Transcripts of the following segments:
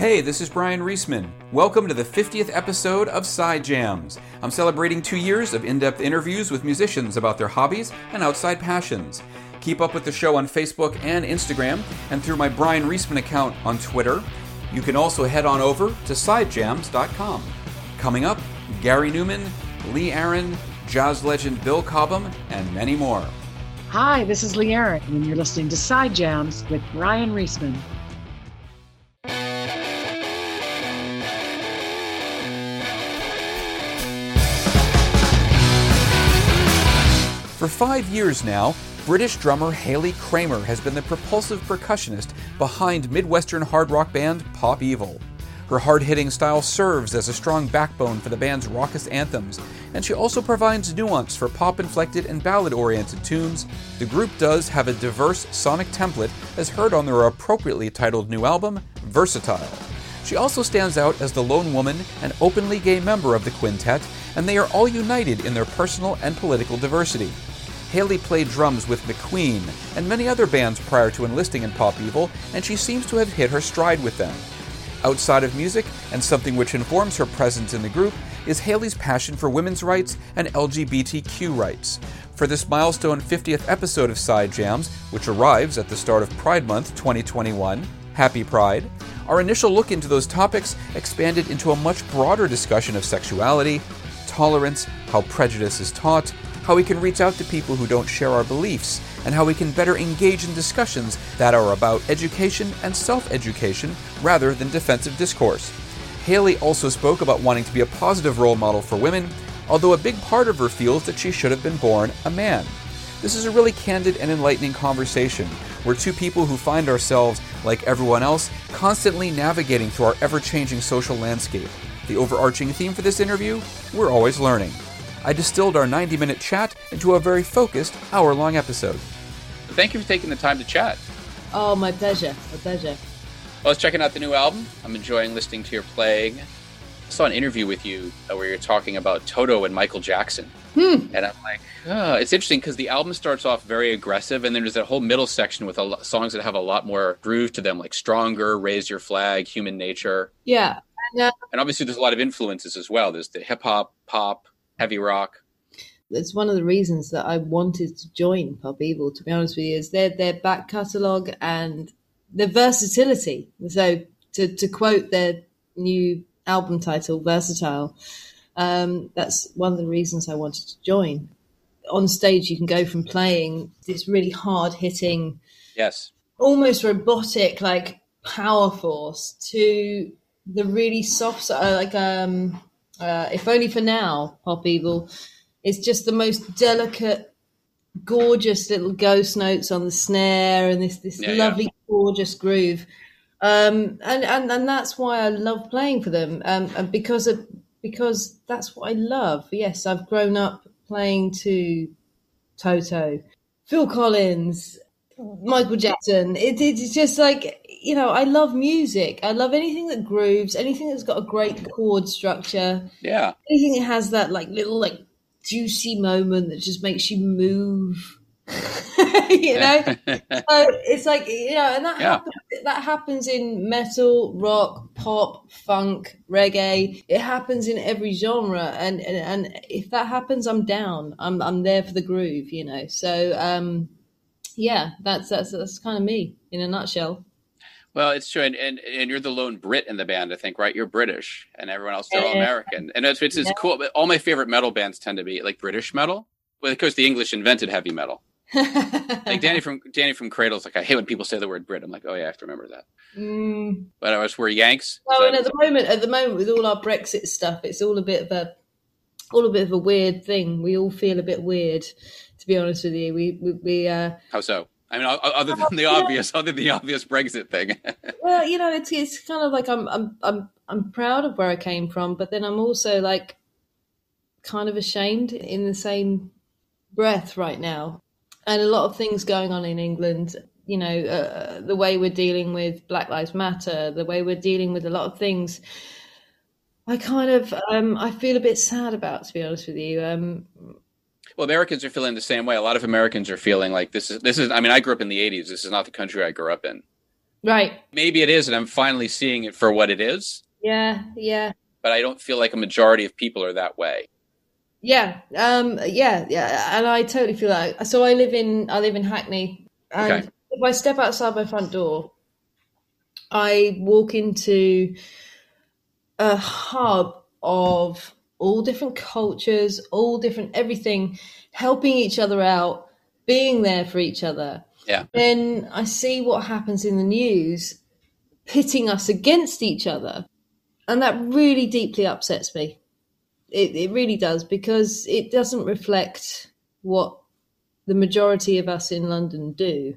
Hey, this is Bryan Reesman. Welcome to the 50th episode of Side Jams. I'm celebrating two years of in depth interviews with musicians about their hobbies and outside passions. Keep up with the show on Facebook and Instagram, and through my Bryan Reesman account on Twitter. You can also head on over to sidejams.com. Coming up, Gary Numan, Lee Aaron, jazz legend Bill Cobham, and many more. Hi, this is Lee Aaron, and you're listening to Side Jams with Bryan Reesman. For five years now, British drummer Hayley Cramer has been the propulsive percussionist behind Midwestern hard rock band Pop Evil. Her hard hitting style serves as a strong backbone for the band's raucous anthems, and she also provides nuance for pop inflected and ballad oriented tunes. The group does have a diverse sonic template as heard on their appropriately titled new album, Versatile. She also stands out as the lone woman and openly gay member of the quintet, and they are all united in their personal and political diversity. Hayley played drums with McQueen and many other bands prior to enlisting in Pop Evil, and she seems to have hit her stride with them. Outside of music, and something which informs her presence in the group, is Hayley's passion for women's rights and LGBTQ rights. For this milestone 50th episode of Side Jams, which arrives at the start of Pride Month 2021, Happy Pride, our initial look into those topics expanded into a much broader discussion of sexuality, tolerance, how prejudice is taught, how we can reach out to people who don't share our beliefs, and how we can better engage in discussions that are about education and self education rather than defensive discourse. Hayley also spoke about wanting to be a positive role model for women, although a big part of her feels that she should have been born a man. This is a really candid and enlightening conversation. We're two people who find ourselves, like everyone else, constantly navigating through our ever changing social landscape. The overarching theme for this interview? We're always learning. I distilled our 90 minute chat into a very focused, hour long episode. Thank you for taking the time to chat. Oh, my pleasure. My pleasure. I was checking out the new album. I'm enjoying listening to your playing. I saw an interview with you uh, where you're talking about Toto and Michael Jackson. Hmm. And I'm like, oh. it's interesting because the album starts off very aggressive, and then there's that whole middle section with a, songs that have a lot more groove to them, like Stronger, Raise Your Flag, Human Nature. Yeah. And, uh, and obviously, there's a lot of influences as well. There's the hip hop, pop, heavy rock. That's one of the reasons that I wanted to join Pop Evil, to be honest with you, is their, their back catalogue and their versatility. So, to, to quote their new album title, Versatile, um, that's one of the reasons I wanted to join. On stage, you can go from playing this really hard hitting, yes, almost robotic, like power force, to the really soft, uh, like um, uh, if only for now, Pop Evil it's just the most delicate, gorgeous little ghost notes on the snare and this this yeah, lovely, yeah. gorgeous groove. Um, and, and and that's why I love playing for them. Um, and because of because that's what I love. Yes, I've grown up playing to Toto, Phil Collins, Michael Jackson. It, it's just like you know, I love music. I love anything that grooves, anything that's got a great chord structure. Yeah. Anything that has that like little like juicy moment that just makes you move. you know, so it's like you know, and that Yeah. happens, that happens in metal, rock, pop, funk, reggae. It happens in every genre, and and, and if that happens, I'm down. I'm I'm there for the groove. You know, so um, yeah, that's that's that's kind of me in a nutshell. Well, it's true, and, and and you're the lone Brit in the band, I think, right? You're British, and everyone else they're all American, and it's it's, it's cool. But all my favorite metal bands tend to be like British metal. Well, of course, the English invented heavy metal. Like Dani from Dani from Cradle's like, I hate when people say the word Brit. I'm like, oh yeah, I have to remember that. Mm. But I was we're Yanks. Well, so- and at the moment, at the moment, with all our Brexit stuff, it's all a bit of a, all a bit of a weird thing. We all feel a bit weird, to be honest with you. We we, we uh, how so? I mean, other than the obvious, other than the obvious Brexit thing. well, you know, it's it's kind of like I'm I'm I'm I'm proud of where I came from, but then I'm also like kind of ashamed in the same breath right now. And a lot of things going on in England, you know, uh, the way we're dealing with Black Lives Matter, the way we're dealing with a lot of things. I kind of um, I feel a bit sad about, to be honest with you. Um, well, Americans are feeling the same way. A lot of Americans are feeling like this is this is. I mean, I grew up in the '80s. This is not the country I grew up in. right? Maybe it is, and I'm finally seeing it for what it is. Yeah, yeah. But I don't feel like a majority of people are that way. Yeah, um, yeah, yeah, and I totally feel that. So I live in I live in Hackney, and Okay. if I step outside my front door, I walk into a hub of all different cultures, all different everything, helping each other out, being there for each other. Yeah. Then I see what happens in the news, pitting us against each other, and that really deeply upsets me. It, it really does because it doesn't reflect what the majority of us in London do.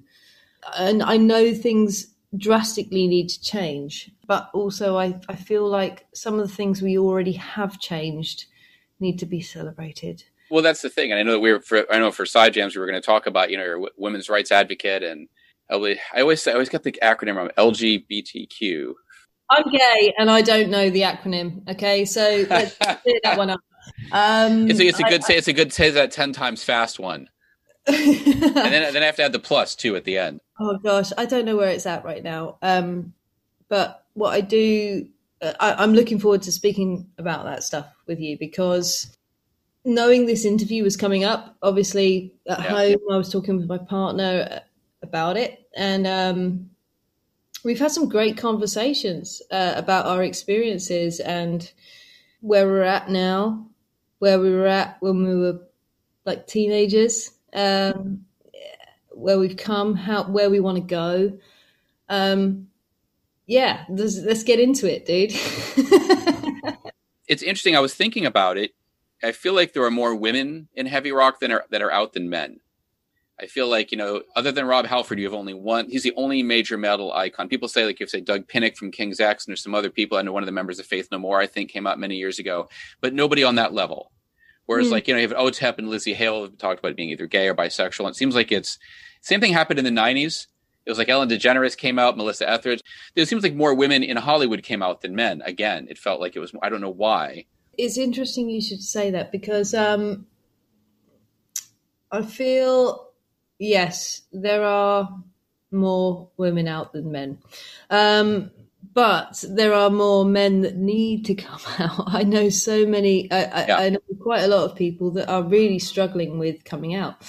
And I know things drastically need to change, but also I, I feel like some of the things we already have changed need to be celebrated. Well, that's the thing, and I know that we were. For, I know for side jams we were going to talk about. You know, your w- women's rights advocate, and I always, I always, I get the acronym wrong. LGBTQ. I'm gay and I don't know the acronym. Okay, so let's clear that one up. Um, It's a, it's a I- good say. It's a good say that ten times fast one, and then then I have to add the plus two at the end. Oh gosh, I don't know where it's at right now. Um, but what I do, uh, I, I'm looking forward to speaking about that stuff with you because knowing this interview was coming up, obviously at Yeah. home, I was talking with my partner uh, about it, and um, we've had some great conversations uh, about our experiences and where we're at now, where we were at when we were like teenagers. Um, where we've come, how where we want to go. Um, yeah, let's, let's get into it, dude. It's interesting. I was thinking about it. I feel like there are more women in heavy rock than are that are out than men. I feel like you know, other than Rob Halford, you have only one. He's the only major metal icon. People say like if say Doug Pinnick from King's X, and there's some other people. I know one of the members of Faith No More. I think came out many years ago, but nobody on that level. Whereas Hmm. like you know, you have Otep and Lzzy Hale have talked about being either gay or bisexual. And it seems like it's same thing happened in the '90s. It was like Ellen DeGeneres came out, Melissa Etheridge. It seems like more women in Hollywood came out than men. Again, it felt like it was. I don't know why. it's interesting you should say that because um, I feel yes, there are more women out than men. Um, but there are more men that need to come out. I know so many. I, I, Yeah. I know quite a lot of people that are really struggling with coming out.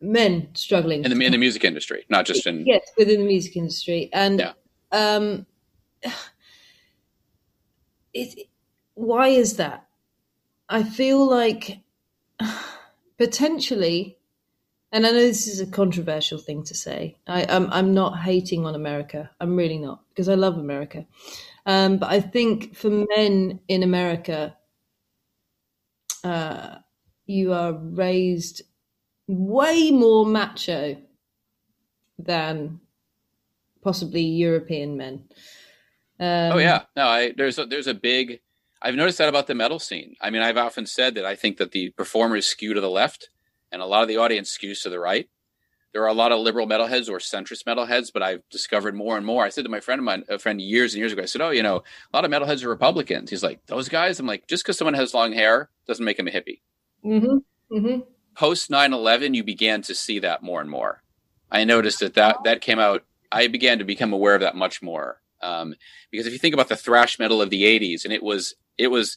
Men struggling in the in the music industry, not just in yes within the music industry. And Yeah. um it why is that? I feel like potentially and i know this is a controversial thing to say i i'm, I'm not hating on america. I'm really not because i love america. Um but i think for men in america uh you are raised way more macho than possibly European men. Um, Oh yeah, no, I there's a, there's a big. I've noticed that about the metal scene. I mean, I've often said that I think that the performers skew to the left, and a lot of the audience skews to the right. there are a lot of liberal metalheads or centrist metalheads, but I've discovered more and more. I said to my friend of mine, a friend years and years ago, I said, "Oh, you know, a lot of metalheads are Republicans." He's like, "Those guys." I'm like, "Just because someone has long hair doesn't make him a hippie." Mm-hmm. Mm-hmm. Post 9/11, you began to see that more and more. I noticed that that that came out. I began to become aware of that much more um, because if you think about the thrash metal of the 80s, and it was it was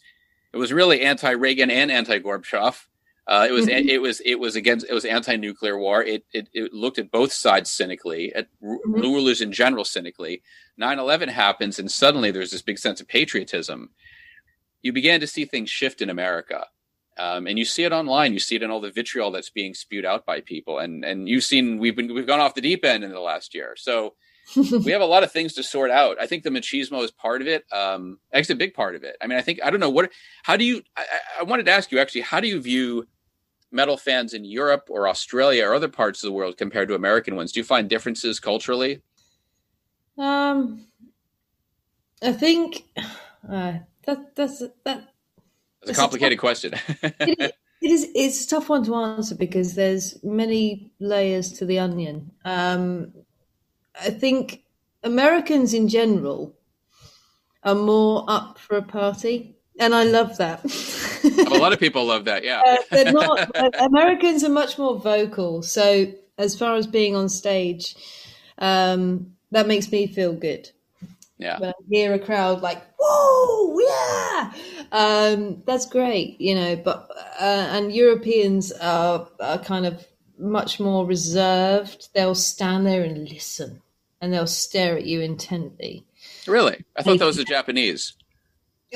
it was really anti-Reagan and anti-Gorbachev uh, it was mm-hmm. it was it was against it was anti-nuclear war. It it, it looked at both sides cynically, at mm-hmm. rulers in general cynically. 9/11 happens, and suddenly there's this big sense of patriotism. You began to see things shift in America, um, and you see it online. You see it in all the vitriol that's being spewed out by people, and and you've seen we've been we've gone off the deep end in the last year. So we have a lot of things to sort out. I think the machismo is part of it. Um, actually, a big part of it. I mean, I think I don't know what. How do you? I, I wanted to ask you actually. How do you view metal fans in Europe or Australia or other parts of the world compared to American ones? Do you find differences culturally? Um, I think uh, that that's that. That's a complicated a question. it, is, it is. It's a tough one to answer because there's many layers to the onion. Um, I think Americans in general are more up for a party, and I love that. a lot of people love that. Yeah, uh, they're not. Uh, Americans are much more vocal. So as far as being on stage, um, that makes me feel good. Yeah, when I hear a crowd like "Whoa, yeah," um, that's great. You know, but uh, and Europeans are, are kind of much more reserved. They'll stand there and listen, and they'll stare at you intently. Really, I thought that was the Japanese.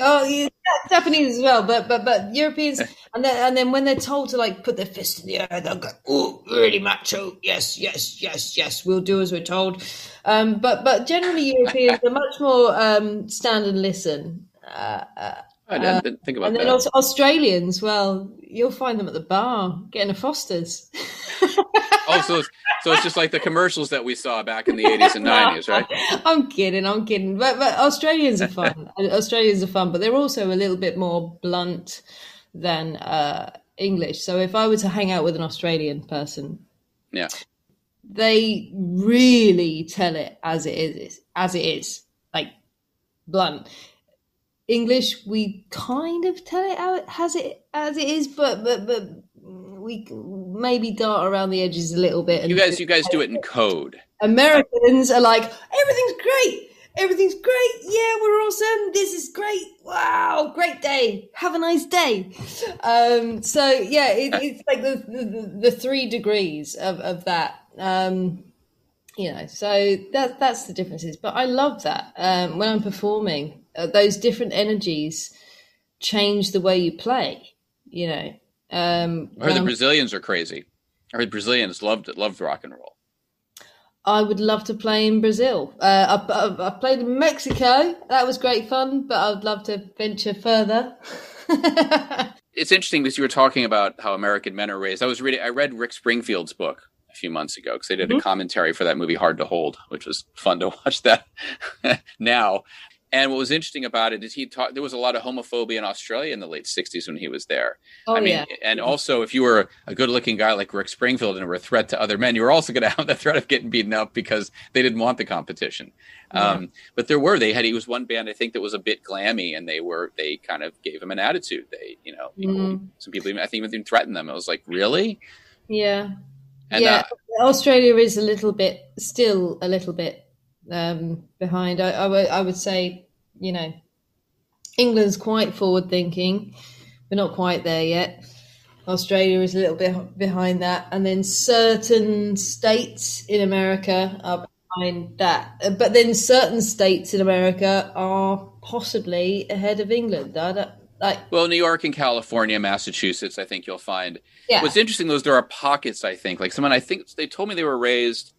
Oh, yeah, Japanese as well, but but but Europeans, and then and then when they're told to like put their fist in the air, they'll go, "Oh, really macho? Yes, yes, yes, yes. We'll do as we're told." Um, but but generally, Europeans are much more um, stand and listen. Uh, uh, I didn't think about and that. And also Australians, well, you'll find them at the bar getting a Foster's. oh, so it's, so it's just like the commercials that we saw back in the 80s and 90s, right? I'm kidding, I'm kidding. But, but Australians are fun. Australians are fun, but they're also a little bit more blunt than uh, English. So if I were to hang out with an Australian person, yeah, they really tell it as it is, as it is, like blunt. English, we kind of tell it how it has it as it is, but but but we maybe dart around the edges a little bit. you guys, you guys do it in code. Americans are like, everything's great, everything's great. Yeah, we're awesome. This is great. Wow, great day. Have a nice day. Um, so yeah, it, it's like the, the, the three degrees of of that. Um, you know, so that that's the differences. But I love that um, when I'm performing, uh, those different energies change the way you play. You know, um, I heard the Brazilians are crazy. I heard Brazilians loved loved rock and roll. I would love to play in Brazil. Uh, I, I, I, played in Mexico. That was great fun, but I would love to venture further. it's interesting because you were talking about how American men are raised. I was reading. I read Rick Springfield's book few months ago because they did mm-hmm. a commentary for that movie Hard to Hold, which was fun to watch that now. And what was interesting about it is he taught there was a lot of homophobia in Australia in the late '60s when he was there. Oh, I mean, yeah. and also if you were a good-looking guy like Rick Springfield and were a threat to other men, you were also going to have the threat of getting beaten up because they didn't want the competition. Yeah. Um, but there were they had he was one band I think that was a bit glammy, and they were they kind of gave him an attitude. They you know people, mm. some people even, I think even threatened them. It was like really, yeah. And, yeah, uh, Australia is a little bit still a little bit um, behind. I, I, w- I would say, you know, England's quite forward thinking. We're not quite there yet. Australia is a little bit behind that. And then certain states in America are behind that. But then certain states in America are possibly ahead of England. Like, well, New York and California, Massachusetts, I think you'll find. Yeah. What's interesting though is there are pockets. I think, like someone, I think they told me they were raised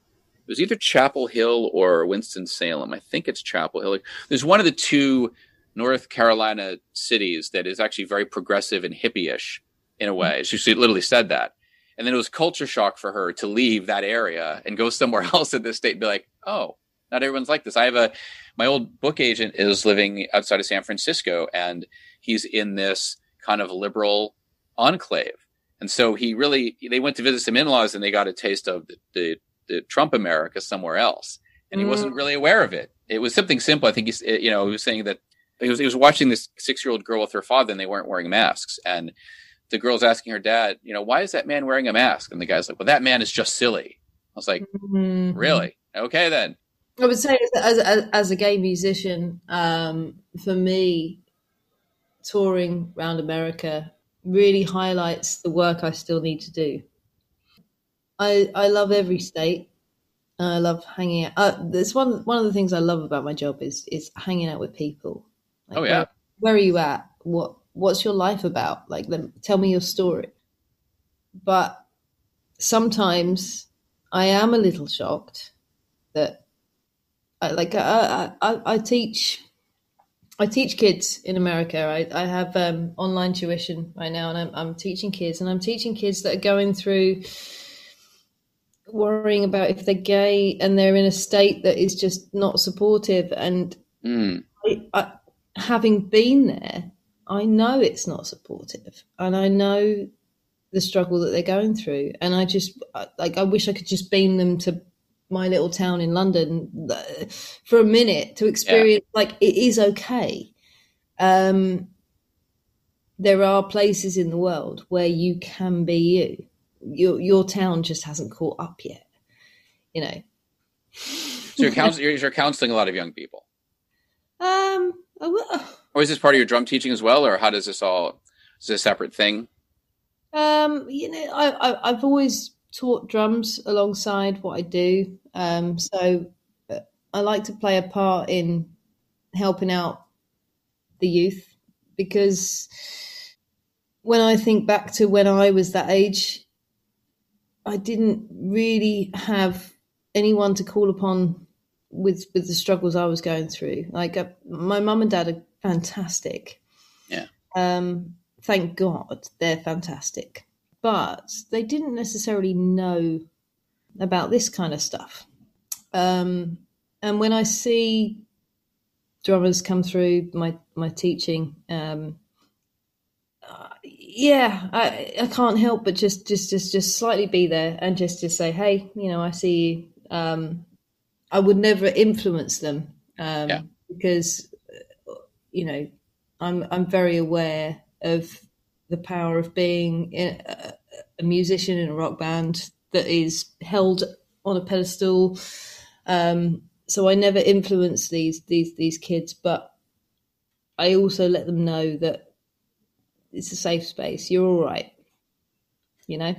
it was either Chapel Hill or Winston Salem. I think it's Chapel Hill. There's one of the two North Carolina cities that is actually very progressive and hippie-ish in a way. She, she literally said that. And then it was culture shock for her to leave that area and go somewhere else in this state and be like, oh, not everyone's like this. I have a my old book agent is living outside of San Francisco and he's in this kind of liberal enclave And so he really, they went to visit some in-laws and they got a taste of the, the, the Trump America somewhere else. And he mm. wasn't really aware of it. It was something simple. I think he's, you know, he was saying that he was, he was watching this six-year-old girl with her father and they weren't wearing masks. And the girl's asking her dad, you know, why is that man wearing a mask? And the guy's like, well, that man is just silly. I was like, mm-hmm. really? Okay, then. I would say as, as, as a gay musician, um, for me, touring around America really highlights the work I still need to do. I I love every state. I love hanging out. Uh, one one of the things I love about my job is is hanging out with people. Like, oh yeah. Where, where, are you at? What what's your life about? Like, tell me your story. But sometimes I am a little shocked that, I, like, I, I, I teach I teach kids in America. I, I have um, online tuition right now, and I'm, I'm, teaching kids, and I'm teaching kids that are going through worrying about if they're gay and they're in a state that is just not supportive. And mm. I, I, having been there, I know it's not supportive, and I know the struggle that they're going through. And I just like I wish I could just beam them to my little town in London uh, for a minute to experience yeah. like it is okay. Um, there are places in the world where you can be you. Your your town just hasn't caught up yet. You know. so you're, counsel- you're, counseling a lot of young people. Um. Or is this part of your drum teaching as well, or how does this all? Is this a separate thing? Um. You know, I, I I've always taught drums alongside what I do. Um, so uh, I like to play a part in helping out the youth because when I think back to when I was that age, I didn't really have anyone to call upon with with the struggles I was going through. Like uh, my mum and dad are fantastic. Yeah. Um, thank God they're fantastic but they didn't necessarily know about this kind of stuff. Um, and when I see drummers come through my my teaching, um, uh, yeah, I, I can't help but just just just just slightly be there and just to say, hey, you know, I see you. Um, I would never influence them um, yeah. because you know I'm I'm very aware of the power of being a, a musician in a rock band that is held on a pedestal. Um, so I never influence these these these kids, but I also let them know that it's a safe space. You're all right. You know.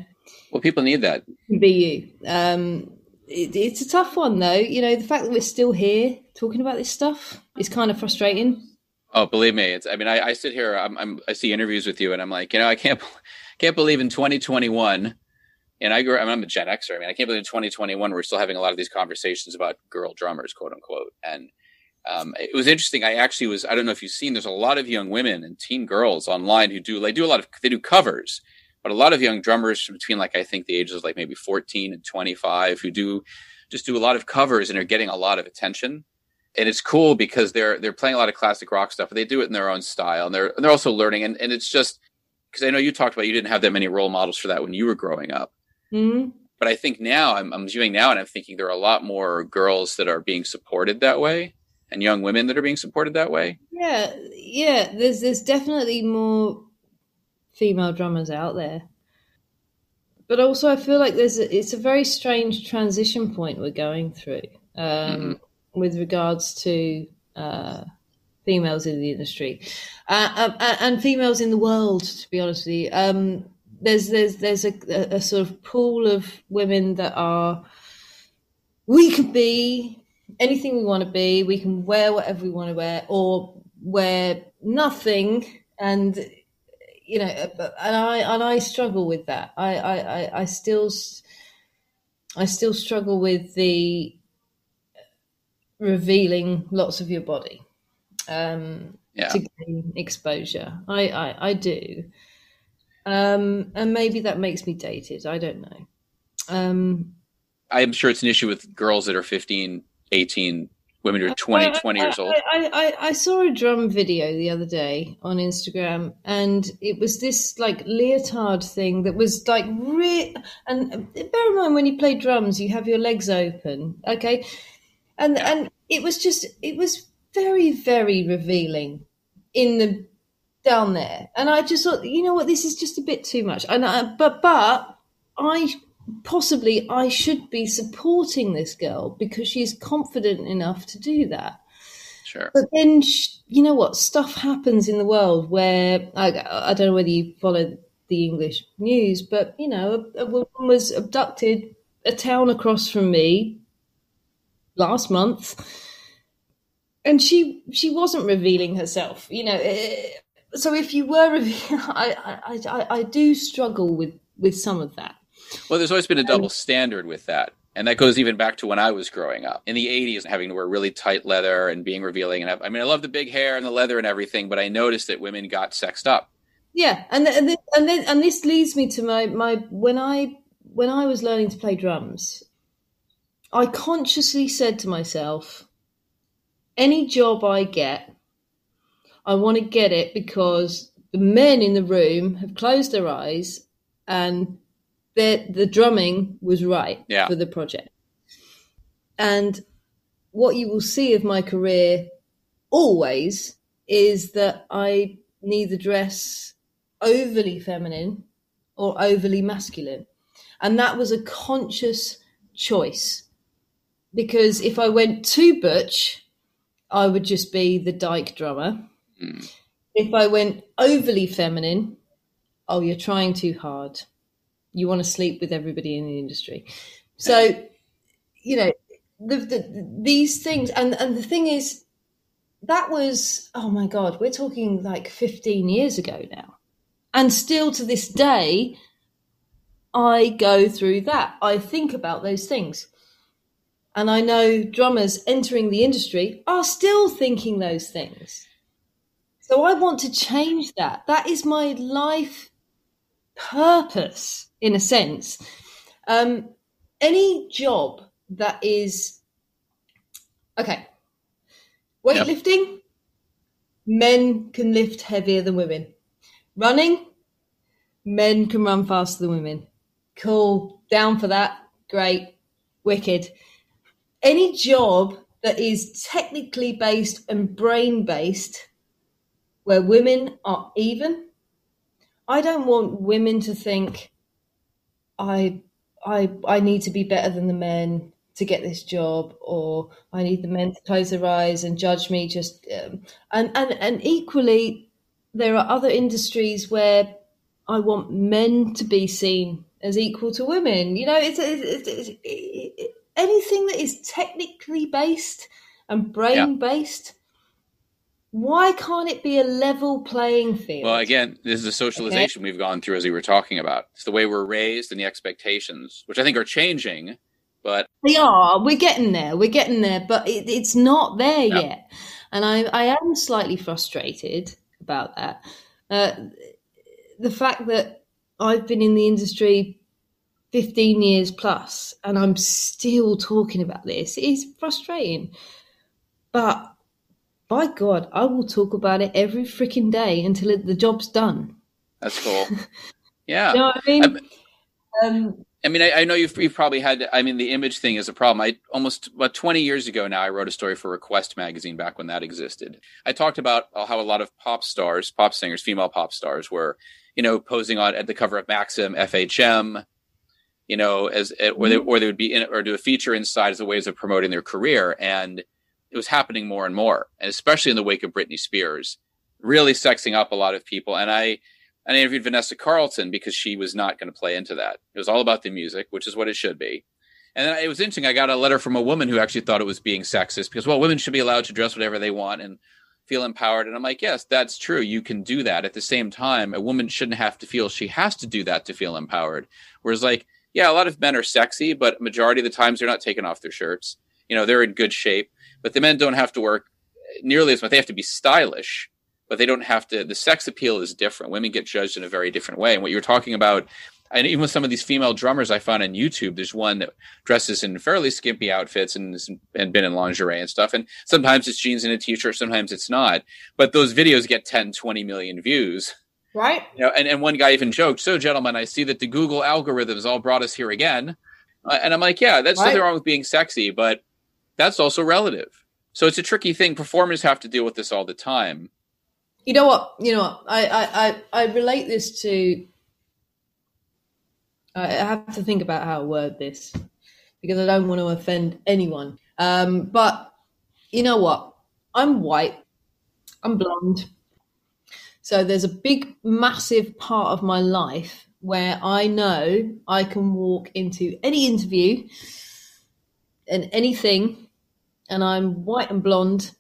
Well, people need that. Be you. Um, it, it's a tough one, though. You know, the fact that we're still here talking about this stuff is kind of frustrating. Oh, believe me, it's. I mean, I, I sit here. I'm, I'm, I see interviews with you, and I'm like, you know, I can't, can't believe in 2021. And I grew. I mean, I'm a Gen Xer. I mean, I can't believe in 2021 we're still having a lot of these conversations about girl drummers, quote unquote. And um, it was interesting. I actually was. I don't know if you've seen. There's a lot of young women and teen girls online who do. They do a lot of. They do covers, but a lot of young drummers between like I think the ages of like maybe 14 and 25 who do just do a lot of covers and are getting a lot of attention and it's cool because they're they're playing a lot of classic rock stuff, but they do it in their own style, and they're and they're also learning. And, and it's just because I know you talked about you didn't have that many role models for that when you were growing up. Mm-hmm. But I think now I'm I'm viewing now, and I'm thinking there are a lot more girls that are being supported that way, and young women that are being supported that way. Yeah, yeah. There's there's definitely more female drummers out there. But also, I feel like there's a, it's a very strange transition point we're going through. Um, mm-hmm with regards to uh, females in the industry uh, uh, and females in the world. To be honest with you, um, there's there's there's a, a, sort of pool of women that are we can be anything we want to be. We can wear whatever we want to wear, or wear nothing. And you know, and I and I struggle with that. I I I still I still struggle with the revealing lots of your body um, yeah. to gain exposure. I, I, I do. Um, and maybe that makes me dated. I don't know. Um, I'm sure it's an issue with girls that are 15, 18, women who are 20, I, 20 years old. I, I, I, saw a drum video the other day on Instagram, and it was this like leotard thing that was like real. And bear in mind, when you play drums, you have your legs open, okay? And yeah. and it was just it was very very revealing in the down there, and I just thought, you know what, this is just a bit too much. And I, but but I possibly I should be supporting this girl because she's confident enough to do that. Sure. But then, you know what? Stuff happens in the world where I, I don't know whether you follow the English news, but you know, a, a woman was abducted a town across from me last month, and she she wasn't revealing herself. You know, eh, so if you were, I, I I I do struggle with with some of that. Well, there's always been a double standard with that. And that goes even back to when I was growing up in the 80s, having to wear really tight leather and being revealing. And I, I mean, I love the big hair and the leather and everything, but I noticed that women got sexed up. Yeah, and and then, and, then, and this leads me to my my when I when I was learning to play drums, I consciously said to myself, any job I get, I want to get it because the men in the room have closed their eyes and the the drumming was right yeah. for the project. And what you will see of my career always is that I neither dress overly feminine or overly masculine. And that was a conscious choice. Because if I went too butch, I would just be the dyke drummer. Mm. If I went overly feminine, oh, you're trying too hard you want to sleep with everybody in the industry. So, you know, the, the, these things, and and the thing is, that was oh my god, we're talking like 15 years ago now, and still to this day, I go through that. I think about those things. And I know drummers entering the industry are still thinking those things. So I want to change that. That is my life purpose in a sense. Um, any job that is okay, weightlifting, men can lift heavier than women. Running, men can run faster than women. Cool, down for that. Great, wicked. Any job that is technically based and brain based, where women are even. I don't want women to think I I I need to be better than the men to get this job, or I need the men to close their eyes and judge me. Just um, and and and equally, there are other industries where I want men to be seen as equal to women. You know, it's, it's, it's, it's anything that is technically based and brain based why can't it be a level playing field? Well, again, this is a socialization okay. we've gone through as we were talking about. It's the way we're raised and the expectations, which I think are changing, but they are. We're getting there. We're getting there, but it, it's not there no. yet. And I, I am slightly frustrated about that. Uh, the fact that I've been in the industry 15 years plus and I'm still talking about this is frustrating. But by God, I will talk about it every freaking day until it, the job's done. That's cool. Yeah. you know I mean? I, um, I mean, I, I, know you've, you've probably had, I mean, the image thing is a problem. I almost, about 20 years ago now, I wrote a story for Request magazine back when that existed. I talked about how a lot of pop stars, pop singers, female pop stars were, you know, posing on at the cover of Maxim, FHM, you know, as, or they, mm-hmm. or they would be in, or do a feature inside as a ways of promoting their career. And, it was happening more and more, and especially in the wake of Britney Spears, really sexing up a lot of people. And I, I interviewed Vanessa Carlton because she was not going to play into that. It was all about the music, which is what it should be. And then it was interesting. I got a letter from a woman who actually thought it was being sexist because, well, women should be allowed to dress whatever they want and feel empowered. And I'm like, yes, that's true. You can do that. At the same time, a woman shouldn't have to feel she has to do that to feel empowered. Whereas, like, yeah, a lot of men are sexy, but majority of the times they're not taking off their shirts. You know, they're in good shape but the men don't have to work nearly as much. They have to be stylish, but they don't have to. The sex appeal is different. Women get judged in a very different way. And what you're talking about and even with some of these female drummers I found on YouTube, there's one that dresses in fairly skimpy outfits and and been in lingerie and stuff. And sometimes it's jeans and a t-shirt, sometimes it's not. But those videos get 10, 20 million views. Right. You know, and, and one guy even joked, so gentlemen, I see that the Google algorithms all brought us here again. Uh, and I'm like, yeah, that's right. nothing wrong with being sexy, but that's also relative. So it's a tricky thing. Performers have to deal with this all the time. You know what? You know what? I I, I, I relate this to I have to think about how to word this because I don't want to offend anyone. Um, but you know what? I'm white. I'm blonde. So there's a big, massive part of my life where I know I can walk into any interview and anything, and I'm white and blonde,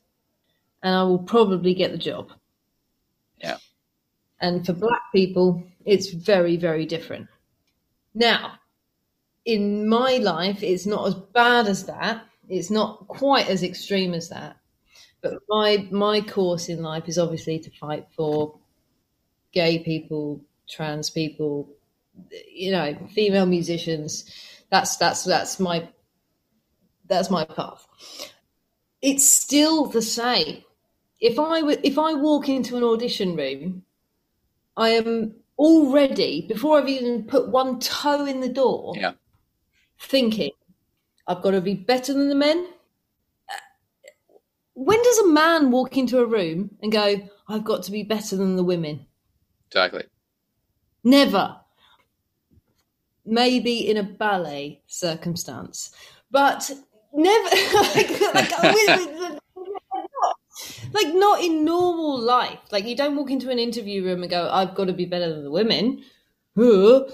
and I will probably get the job. Yeah. And for black people, it's very, very different. Now, in my life, it's not as bad as that. It's not quite as extreme as that. But my my course in life is obviously to fight for gay people, trans people, you know, female musicians. That's that's that's my that's my path. It's still the same. If I if I walk into an audition room, I am already before I've even put one toe in the door, yeah. thinking I've got to be better than the men. When does a man walk into a room and go, "I've got to be better than the women"? Exactly. Never. Maybe in a ballet circumstance, but never like, like like not in normal life. Like you don't walk into an interview room and go, "I've got to be better than the women." No,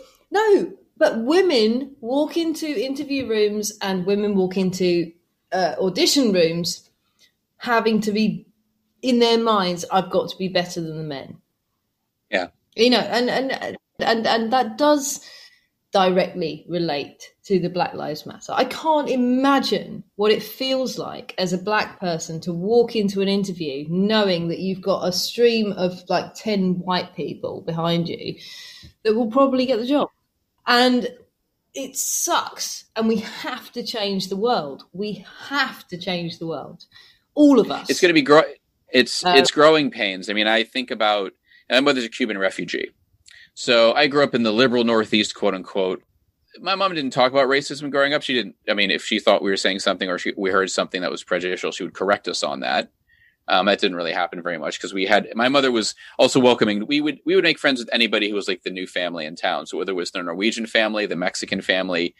but women walk into interview rooms and women walk into uh, audition rooms having to be in their minds, "I've got to be better than the men." Yeah, you know, and and and and that does directly relate to the Black Lives Matter. I can't imagine what it feels like as a black person to walk into an interview knowing that you've got a stream of like 10 white people behind you that will probably get the job. And it sucks. And we have to change the world. We have to change the world. All of us. It's going to be grow- it's uh, it's growing pains. I mean, I think about my mother's a Cuban refugee. So I grew up in the liberal Northeast, quote unquote. My mom didn't talk about racism growing up. She didn't. I mean, if she thought we were saying something or she, we heard something that was prejudicial, she would correct us on that. Um, that didn't really happen very much because we had my mother was also welcoming. We would we would make friends with anybody who was like the new family in town. So whether it was the Norwegian family, the Mexican family,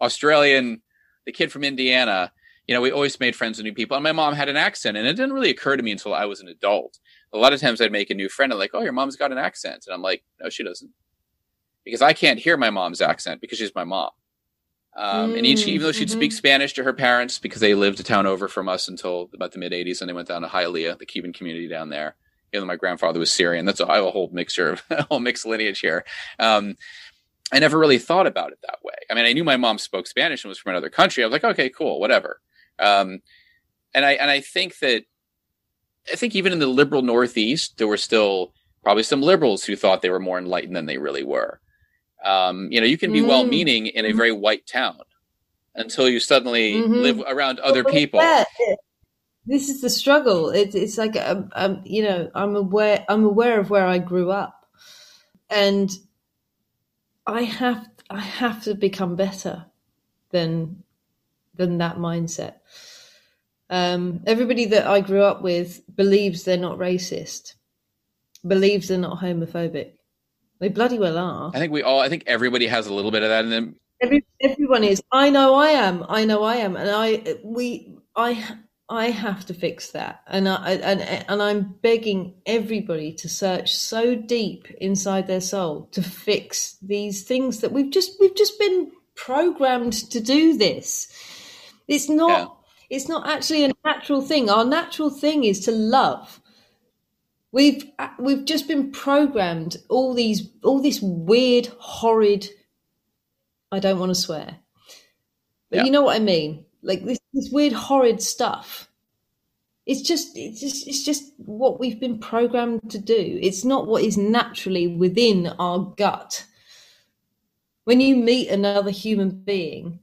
Australian, the kid from Indiana, you know, we always made friends with new people. And my mom had an accent, and it didn't really occur to me until I was an adult a lot of times I'd make a new friend and like, oh, your mom's got an accent. And I'm like, no, she doesn't. Because I can't hear my mom's accent because she's my mom. Um, mm, and each, even though she'd mm-hmm. speak Spanish to her parents because they lived a town over from us until about the mid 80s and they went down to Hialeah, the Cuban community down there. Even though my grandfather was Syrian, that's a, I have a whole mixture of a whole mixed lineage here. Um, I never really thought about it that way. I mean, I knew my mom spoke Spanish and was from another country. I was like, okay, cool, whatever. Um, and I and I think that I think even in the liberal Northeast, there were still probably some liberals who thought they were more enlightened than they really were. Um, you know, you can be mm. well-meaning in a mm-hmm. very white town until you suddenly mm-hmm. live around other people. This is the struggle. It, it's like, um, um, you know, I'm aware. I'm aware of where I grew up, and I have I have to become better than than that mindset. Um, everybody that I grew up with believes they're not racist, believes they're not homophobic. They bloody well are. I think we all. I think everybody has a little bit of that in them. Every, everyone is. I know I am. I know I am, and I we I I have to fix that, and I and and I'm begging everybody to search so deep inside their soul to fix these things that we've just we've just been programmed to do. This. It's not. Yeah it's not actually a natural thing. Our natural thing is to love. We've uh, we've just been programmed all these all this weird, horrid. I don't want to swear, but yeah. you know what I mean. Like this, this weird, horrid stuff. It's just it's just it's just what we've been programmed to do. It's not what is naturally within our gut. when you meet another human being,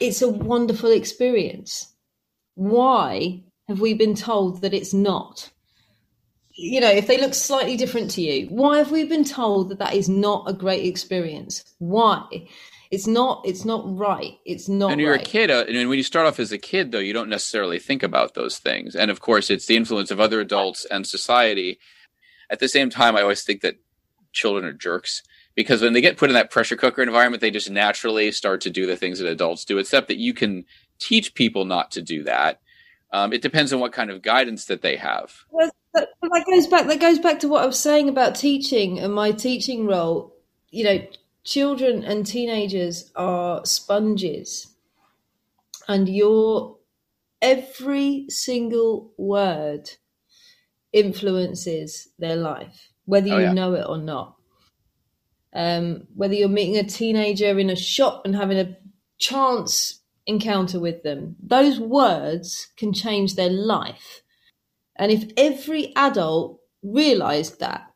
it's a wonderful experience. Why have we been told that it's not? You know, if they look slightly different to you, why have we been told that that is not a great experience? Why? It's not. It's not right. It's not. And you're right. a kid, uh, and when you start off as a kid, though, you don't necessarily think about those things. And of course, it's the influence of other adults and society. At the same time, I always think that children are jerks because when they get put in that pressure cooker environment, they just naturally start to do the things that adults do. Except that you can teach people not to do that. Um, it depends on what kind of guidance that they have. Well, that, that goes back. That goes back to what I was saying about teaching and my teaching role. You know, children and teenagers are sponges, and your every single word influences their life, whether Oh, you yeah. know it or not. Um, whether you're meeting a teenager in a shop and having a chance encounter with them, those words can change their life. And if every adult realized that,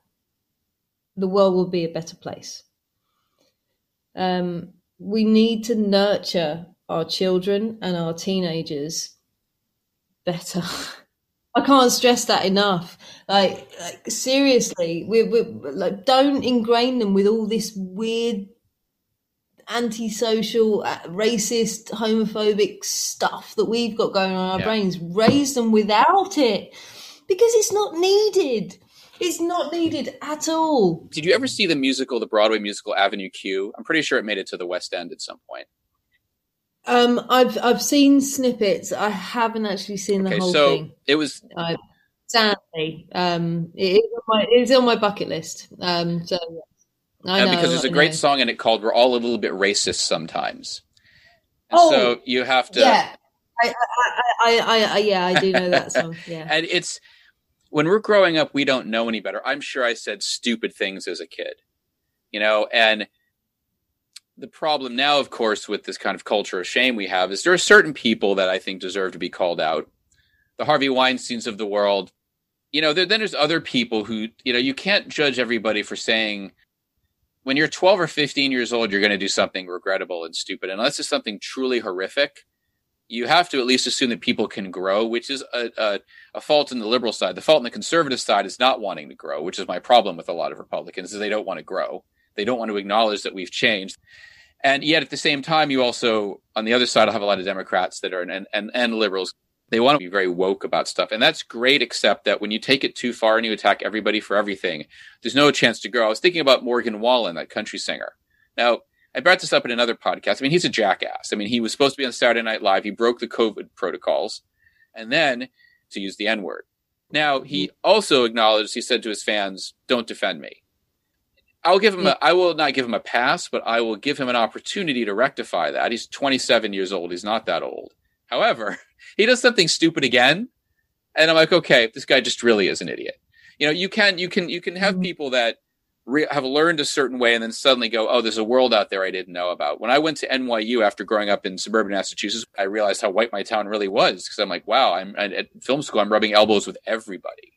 the world will be a better place. Um, we need to nurture our children and our teenagers better. I can't stress that enough. Like, like seriously, we we like don't ingrain them with all this weird antisocial, uh, racist, homophobic stuff that we've got going on in our Yeah. brains. Raise them without it because it's not needed. It's not needed at all. Did you ever see the musical, the Broadway musical Avenue Q? I'm pretty sure it made it to the West End at some point. Um, I've I've seen snippets. I haven't actually seen the Okay, whole so thing. it was I, sadly, um, it is on my on my bucket list. Um, so I uh, know because there's a great know. song in it called "We're All a Little Bit Racist Sometimes." And Oh, so you have to, Yeah, I, I, I, I, I, yeah, I do know that song. Yeah, and it's when we're growing up, we don't know any better. I'm sure I said stupid things as a kid, you know, and the problem now, of course, with this kind of culture of shame we have is there are certain people that I think deserve to be called out. The Harvey Weinsteins of the world, you know, there, then there's other people who, you know, you can't judge everybody for saying when you're 12 or 15 years old, you're going to do something regrettable and stupid. Unless it's something truly horrific, you have to at least assume that people can grow, which is a, a, a fault in the liberal side. The fault in the conservative side is not wanting to grow, which is my problem with a lot of Republicans, is they don't want to grow. They don't want to acknowledge that we've changed. And yet at the same time, you also, on the other side, I'll have a lot of Democrats that are, and, and, and liberals, they want to be very woke about stuff. And that's great, except that when you take it too far and you attack everybody for everything, there's no chance to grow. I was thinking about Morgan Wallen, that country singer. Now, I brought this up in another podcast. I mean, he's a jackass. I mean, he was supposed to be on Saturday Night Live. He broke the COVID protocols and then to use the N word. Now, he mm-hmm. also acknowledged, he said to his fans, don't defend me. I'll give him a, I will not give him a pass, but I will give him an opportunity to rectify that. He's 27 years old. He's not that old. However, he does something stupid again. And I'm like, okay, this guy just really is an idiot. You know, you can, you can, you can have mm-hmm. people that re- have learned a certain way and then suddenly go, oh, there's a world out there I didn't know about. When I went to NYU after growing up in suburban Massachusetts, I realized how white my town really was because I'm like, wow, I'm at film school, I'm rubbing elbows with everybody.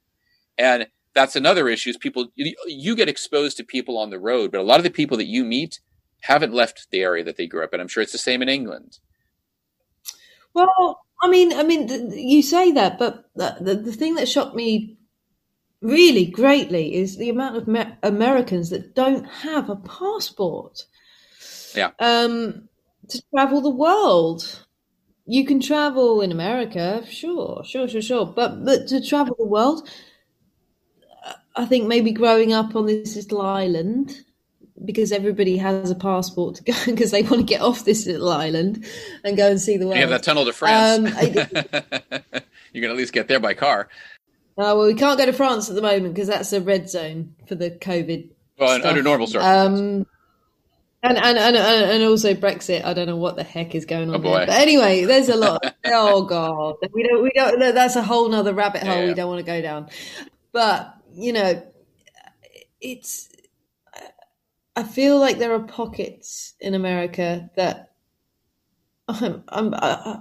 And that's another issue is people, you, you get exposed to people on the road, but a lot of the people that you meet haven't left the area that they grew up in. I'm sure it's the same in England. Well, I mean, I mean, you say that, but the, the, the thing that shocked me really greatly is the amount of Amer- Americans that don't have a passport. Yeah. Um, to travel the world. You can travel in America, sure, sure, sure, sure, but but to travel the world, I think maybe growing up on this little island because everybody has a passport to go because they want to get off this little island and go and see the world. You have that tunnel to France. Um, I- you can at least get there by car. Uh, well, we can't go to France at the moment because that's a red zone for the COVID. Well, under normal circumstances. Um, and, and and and also Brexit. I don't know what the heck is going on. Oh, boy. there. But anyway, there's a lot. oh god, we don't we don't. That's a whole nother rabbit hole Yeah, yeah. we don't want to go down. But you know, it's. I feel like there are pockets in America that I'm, I'm I,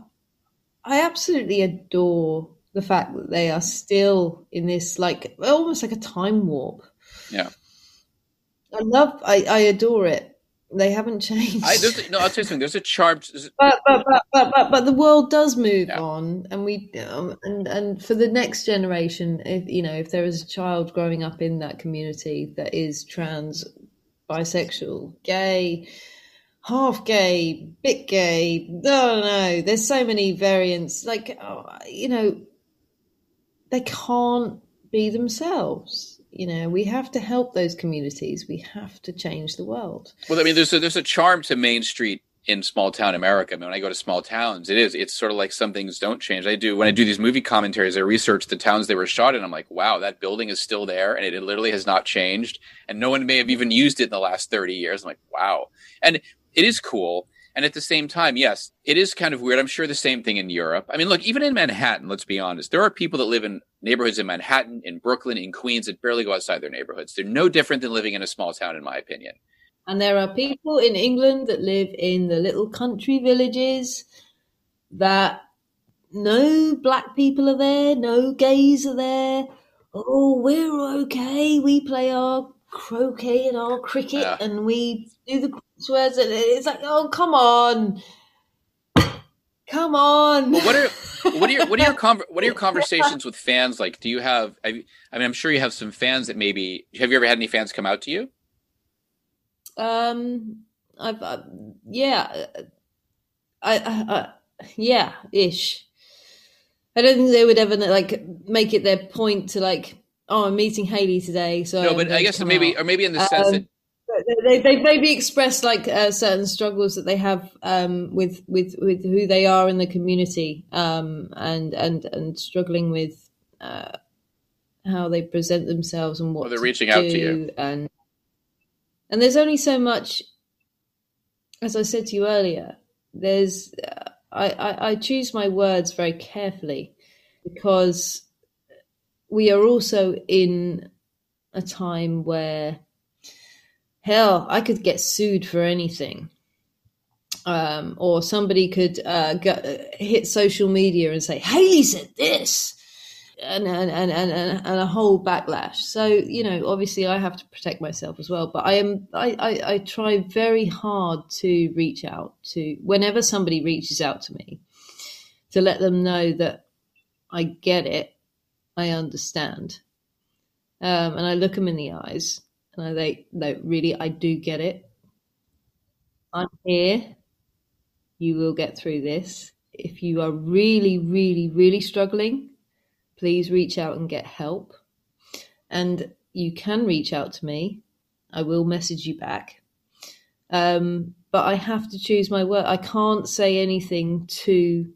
I absolutely adore the fact that they are still in this like almost like a time warp. Yeah. I love I, I adore it. They haven't changed. I, no, I'll tell you something. There's a charm. But, but, but, but, but, but the world does move yeah. on, and we um, and and for the next generation, if you know, if there is a child growing up in that community that is trans, bisexual, gay, half gay, bit gay, no, no, there's so many variants. Like, oh, you know, they can't be themselves you know we have to help those communities. We have to change the world. Well i mean there's a, there's a charm to main street in small town america. I mean, when i go to small towns it is it's sort of like some things don't change. I do when i do these movie commentaries i research the towns they were shot in. I'm like wow that building is still there and it, it literally has not changed. And no one may have even used it in the last 30 years. I'm like wow. And it is cool and at the same time, yes, it is kind of weird. I'm sure the same thing in Europe. I mean, look, even in Manhattan, let's be honest, there are people that live in neighborhoods in Manhattan, in Brooklyn, in Queens that barely go outside their neighborhoods. They're no different than living in a small town, in my opinion. And there are people in England that live in the little country villages that no black people are there, no gays are there. Oh, we're okay. We play our croquet and our cricket yeah. and we do the swears and it's like, oh come on, come on. Well, what are what are your what are your con- what are your conversations with fans like? Do you have? I mean, I'm sure you have some fans that maybe. Have you ever had any fans come out to you? Um, I've uh, yeah, I, I, I yeah ish. I don't think they would ever like make it their point to like, oh, I'm meeting Hayley today. So no, but I guess maybe, out. or maybe in the sense um, that they, they maybe express like uh, certain struggles that they have um, with with with who they are in the community um, and and and struggling with uh, how they present themselves and what they're reaching out to you? and and there's only so much as I said to you earlier there's uh, I, I, I choose my words very carefully because we are also in a time where hell, I could get sued for anything. Um, or somebody could uh, hit social media and say, Hayley said this. And, and, and, and, and a whole backlash. So, you know, obviously I have to protect myself as well. But I am, I, I, I try very hard to reach out to whenever somebody reaches out to me to let them know that I get it, I understand. Um, and I look them in the eyes and I like, no, really, I do get it. I'm here. You will get through this. If you are really, really, really struggling, please reach out and get help. And you can reach out to me. I will message you back. Um, but I have to choose my word. I can't say anything too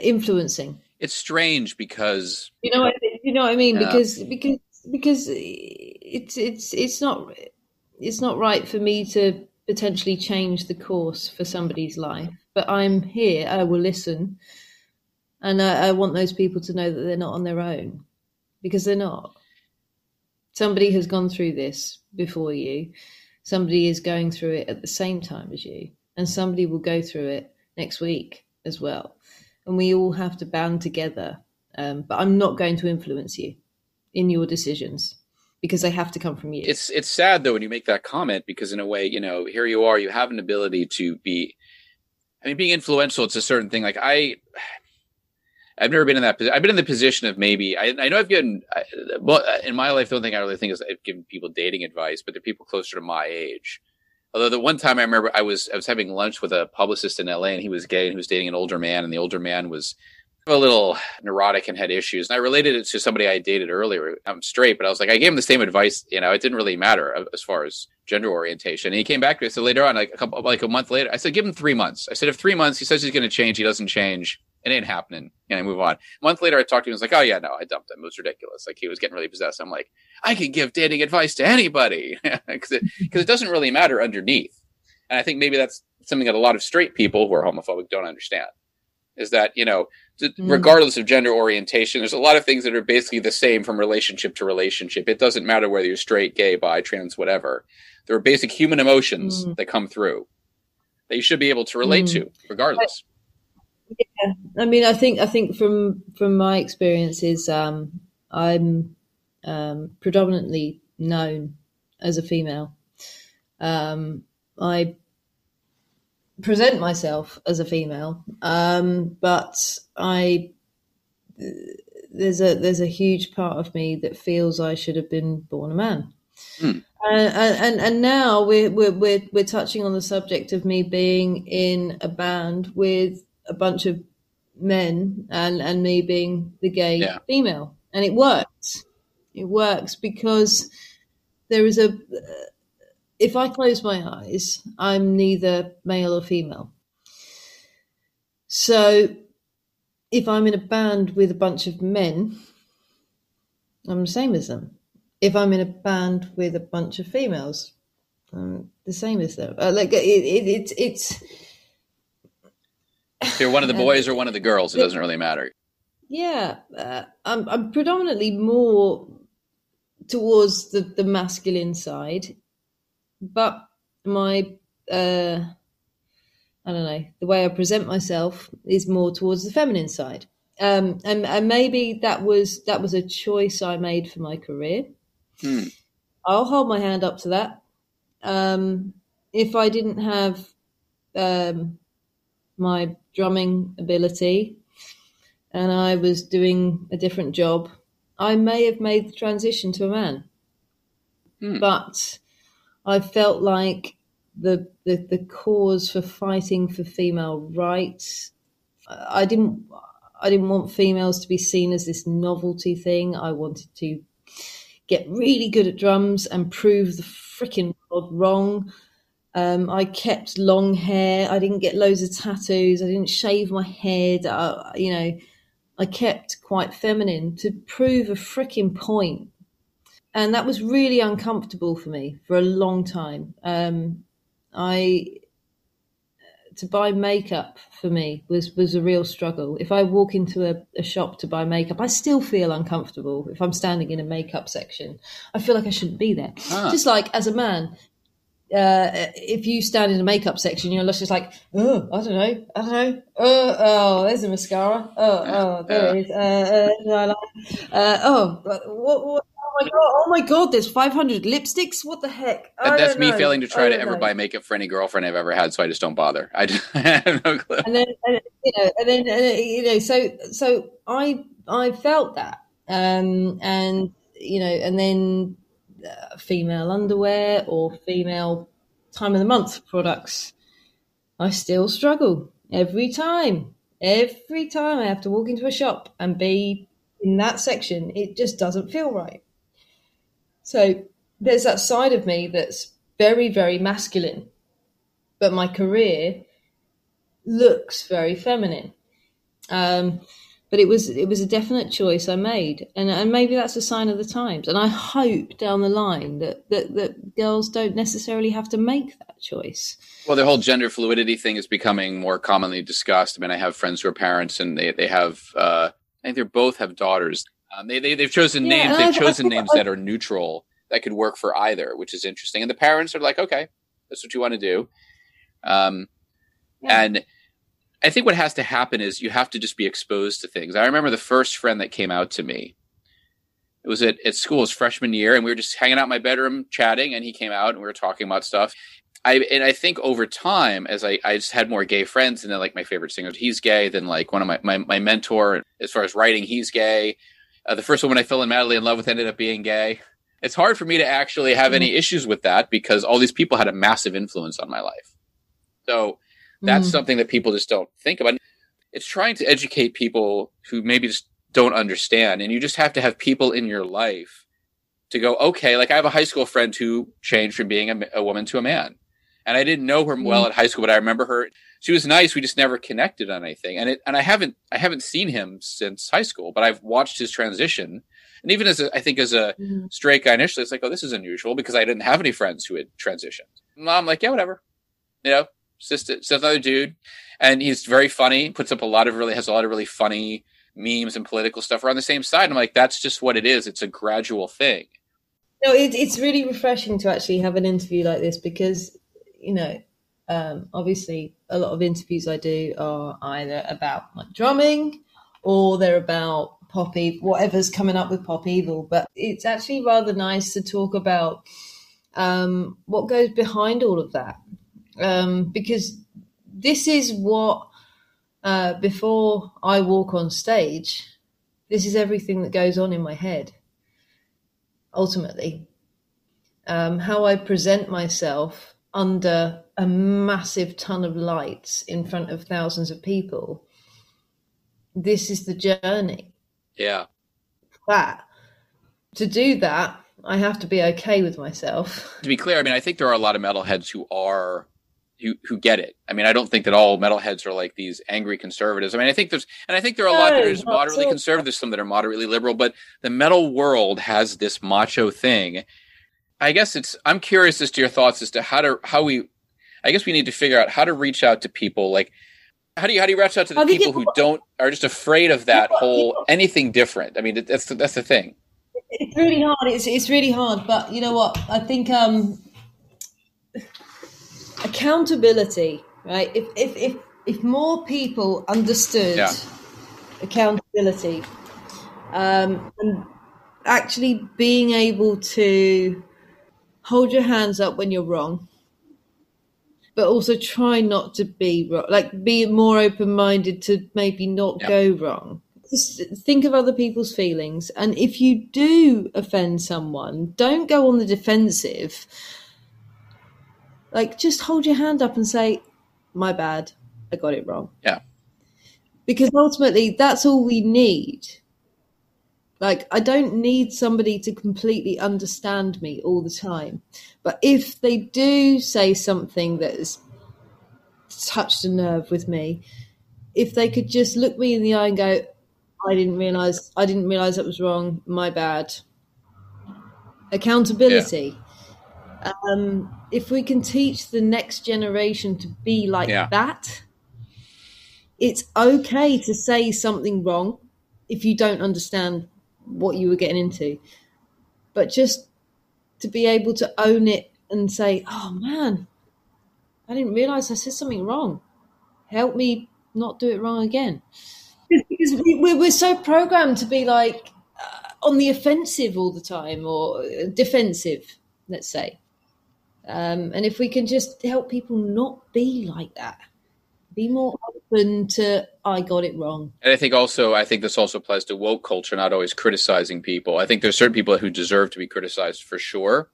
influencing. It's strange because you know what you know what I mean. Because because because it's it's it's not it's not right for me to potentially change the course for somebody's life. But I'm here. I will listen, and I, I want those people to know that they're not on their own because they're not. Somebody has gone through this before you. Somebody is going through it at the same time as you, and somebody will go through it next week as well. And we all have to band together. Um, but I'm not going to influence you in your decisions because they have to come from you. It's it's sad though when you make that comment because in a way, you know, here you are, you have an ability to be I mean being influential it's a certain thing like I I've never been in that. Position. I've been in the position of maybe. I, I know I've given. Well, in my life, the only thing I really think is I've given people dating advice, but they're people closer to my age. Although the one time I remember I was I was having lunch with a publicist in L.A. and he was gay and he was dating an older man, and the older man was a little neurotic and had issues. And I related it to somebody I dated earlier. I'm straight, but I was like, I gave him the same advice. You know, it didn't really matter uh, as far as gender orientation. And he came back to me. So later on, like a couple, like a month later, I said, give him three months. I said, if three months, he says he's going to change, he doesn't change. It ain't happening. And I move on. A month later, I talked to him. He was like, oh yeah, no, I dumped him. It was ridiculous. Like he was getting really possessed. I'm like, I can give dating advice to anybody because it, cause it doesn't really matter underneath. And I think maybe that's something that a lot of straight people who are homophobic don't understand is that, you know. Regardless of gender orientation, there's a lot of things that are basically the same from relationship to relationship. It doesn't matter whether you're straight, gay, bi, trans, whatever. There are basic human emotions mm. that come through that you should be able to relate mm. to, regardless. Yeah, I mean, I think I think from from my experiences, um, I'm um, predominantly known as a female, Um, I present myself as a female, um, but I there's a there's a huge part of me that feels I should have been born a man. Mm. And, and and now we're, we're we're we're touching on the subject of me being in a band with a bunch of men and and me being the gay yeah. female, and it works. It works because there is a. If I close my eyes, I'm neither male or female. So, if I'm in a band with a bunch of men, I'm the same as them if I'm in a band with a bunch of females, I'm the same as them. Uh, like it, it, it, it's. If you're one of the boys or one of the girls, it doesn't really matter. Yeah, uh, I'm, I'm predominantly more towards the, the masculine side, but my uh, I don't know the way I present myself is more towards the feminine side. Um, and, and maybe that was that was a choice I made for my career. Hmm. I'll hold my hand up to that. Um, if I didn't have um, my drumming ability and I was doing a different job, I may have made the transition to a man. Hmm. But I felt like the, the the cause for fighting for female rights. I didn't I didn't want females to be seen as this novelty thing. I wanted to get really good at drums and prove the freaking world wrong. Um, I kept long hair. I didn't get loads of tattoos. I didn't shave my head. I, you know, I kept quite feminine to prove a freaking point. And that was really uncomfortable for me for a long time. Um, I to buy makeup for me was was a real struggle. If I walk into a, a, shop to buy makeup, I still feel uncomfortable if I'm standing in a makeup section. I feel like I shouldn't be there. Ah. Just like as a man, uh, if you stand in a makeup section, you're just like, oh, I don't know, I don't know. Oh, oh there's a mascara. Oh, oh, there it is. Uh, uh, uh, oh, what, what, my god! Oh my god! There's 500 lipsticks. What the heck? That, that's me know. failing to try to ever know. buy makeup for any girlfriend I've ever had, so I just don't bother. I, just, I have no clue. And then, and, you know, and then and, you know, so so I I felt that, um, and you know, and then uh, female underwear or female time of the month products, I still struggle every time. Every time I have to walk into a shop and be in that section, it just doesn't feel right. So there's that side of me that's very, very masculine, but my career looks very feminine. Um, but it was it was a definite choice I made, and and maybe that's a sign of the times. And I hope down the line that that, that girls don't necessarily have to make that choice. Well, the whole gender fluidity thing is becoming more commonly discussed. I mean, I have friends who are parents, and they they have uh, I think they both have daughters, um, they, they they've chosen yeah, names. They've chosen names that are neutral that could work for either, which is interesting. And the parents are like, okay, that's what you want to do. Um, yeah. and I think what has to happen is you have to just be exposed to things. I remember the first friend that came out to me. It was at, at school, his freshman year, and we were just hanging out in my bedroom chatting, and he came out and we were talking about stuff. I and I think over time, as I, I just had more gay friends, and then like my favorite singer, he's gay. Then like one of my, my, my mentor, as far as writing, he's gay. Uh, the first woman I fell in madly in love with ended up being gay. It's hard for me to actually have any issues with that because all these people had a massive influence on my life. So that's mm. something that people just don't think about. It's trying to educate people who maybe just don't understand. And you just have to have people in your life to go, okay, like I have a high school friend who changed from being a, a woman to a man. And I didn't know her well mm. at high school, but I remember her she was nice. We just never connected on anything. And it, and I haven't, I haven't seen him since high school, but I've watched his transition. And even as a, I think as a mm-hmm. straight guy initially, it's like, oh, this is unusual because I didn't have any friends who had transitioned. And I'm like, yeah, whatever. You know, it's just, it's just another dude. And he's very funny, puts up a lot of really, has a lot of really funny memes and political stuff. We're on the same side. I'm like, that's just what it is. It's a gradual thing. No, it, it's really refreshing to actually have an interview like this because, you know, um, obviously, a lot of interviews I do are either about like drumming or they're about pop evil, whatever's coming up with pop evil. But it's actually rather nice to talk about um, what goes behind all of that. Um, because this is what, uh, before I walk on stage, this is everything that goes on in my head, ultimately. Um, how I present myself under a massive ton of lights in front of thousands of people. This is the journey. Yeah. That to do that, I have to be okay with myself. To be clear, I mean, I think there are a lot of metalheads who are who who get it. I mean, I don't think that all metalheads are like these angry conservatives. I mean, I think there's and I think there are a lot that are moderately so. conservative, there's some that are moderately liberal, but the metal world has this macho thing. I guess it's I'm curious as to your thoughts as to how to how we I guess we need to figure out how to reach out to people like how do you how do you reach out to the people who don't are just afraid of that whole anything different? I mean, that's the, that's the thing it's really hard. It's it's really hard. But you know what? I think um, accountability, right? If if if if more people understood yeah. accountability, um, and actually being able to hold your hands up when you're wrong, but also try not to be wrong, like be more open minded to maybe not yeah. go wrong just think of other people's feelings. And if you do offend someone, don't go on the defensive. Like, just hold your hand up and say, My bad. I got it wrong. Yeah. Because ultimately, that's all we need. Like, I don't need somebody to completely understand me all the time. But if they do say something that has touched a nerve with me, if they could just look me in the eye and go, I didn't realize. I didn't realize that was wrong. My bad. Accountability. Yeah. Um, if we can teach the next generation to be like yeah. that, it's okay to say something wrong if you don't understand what you were getting into, but just to be able to own it and say, "Oh man, I didn't realize I said something wrong. Help me not do it wrong again." because we, we're so programmed to be like uh, on the offensive all the time or defensive, let's say. Um, and if we can just help people not be like that, be more open to I got it wrong. And I think also I think this also applies to woke culture, not always criticizing people. I think there's certain people who deserve to be criticized for sure,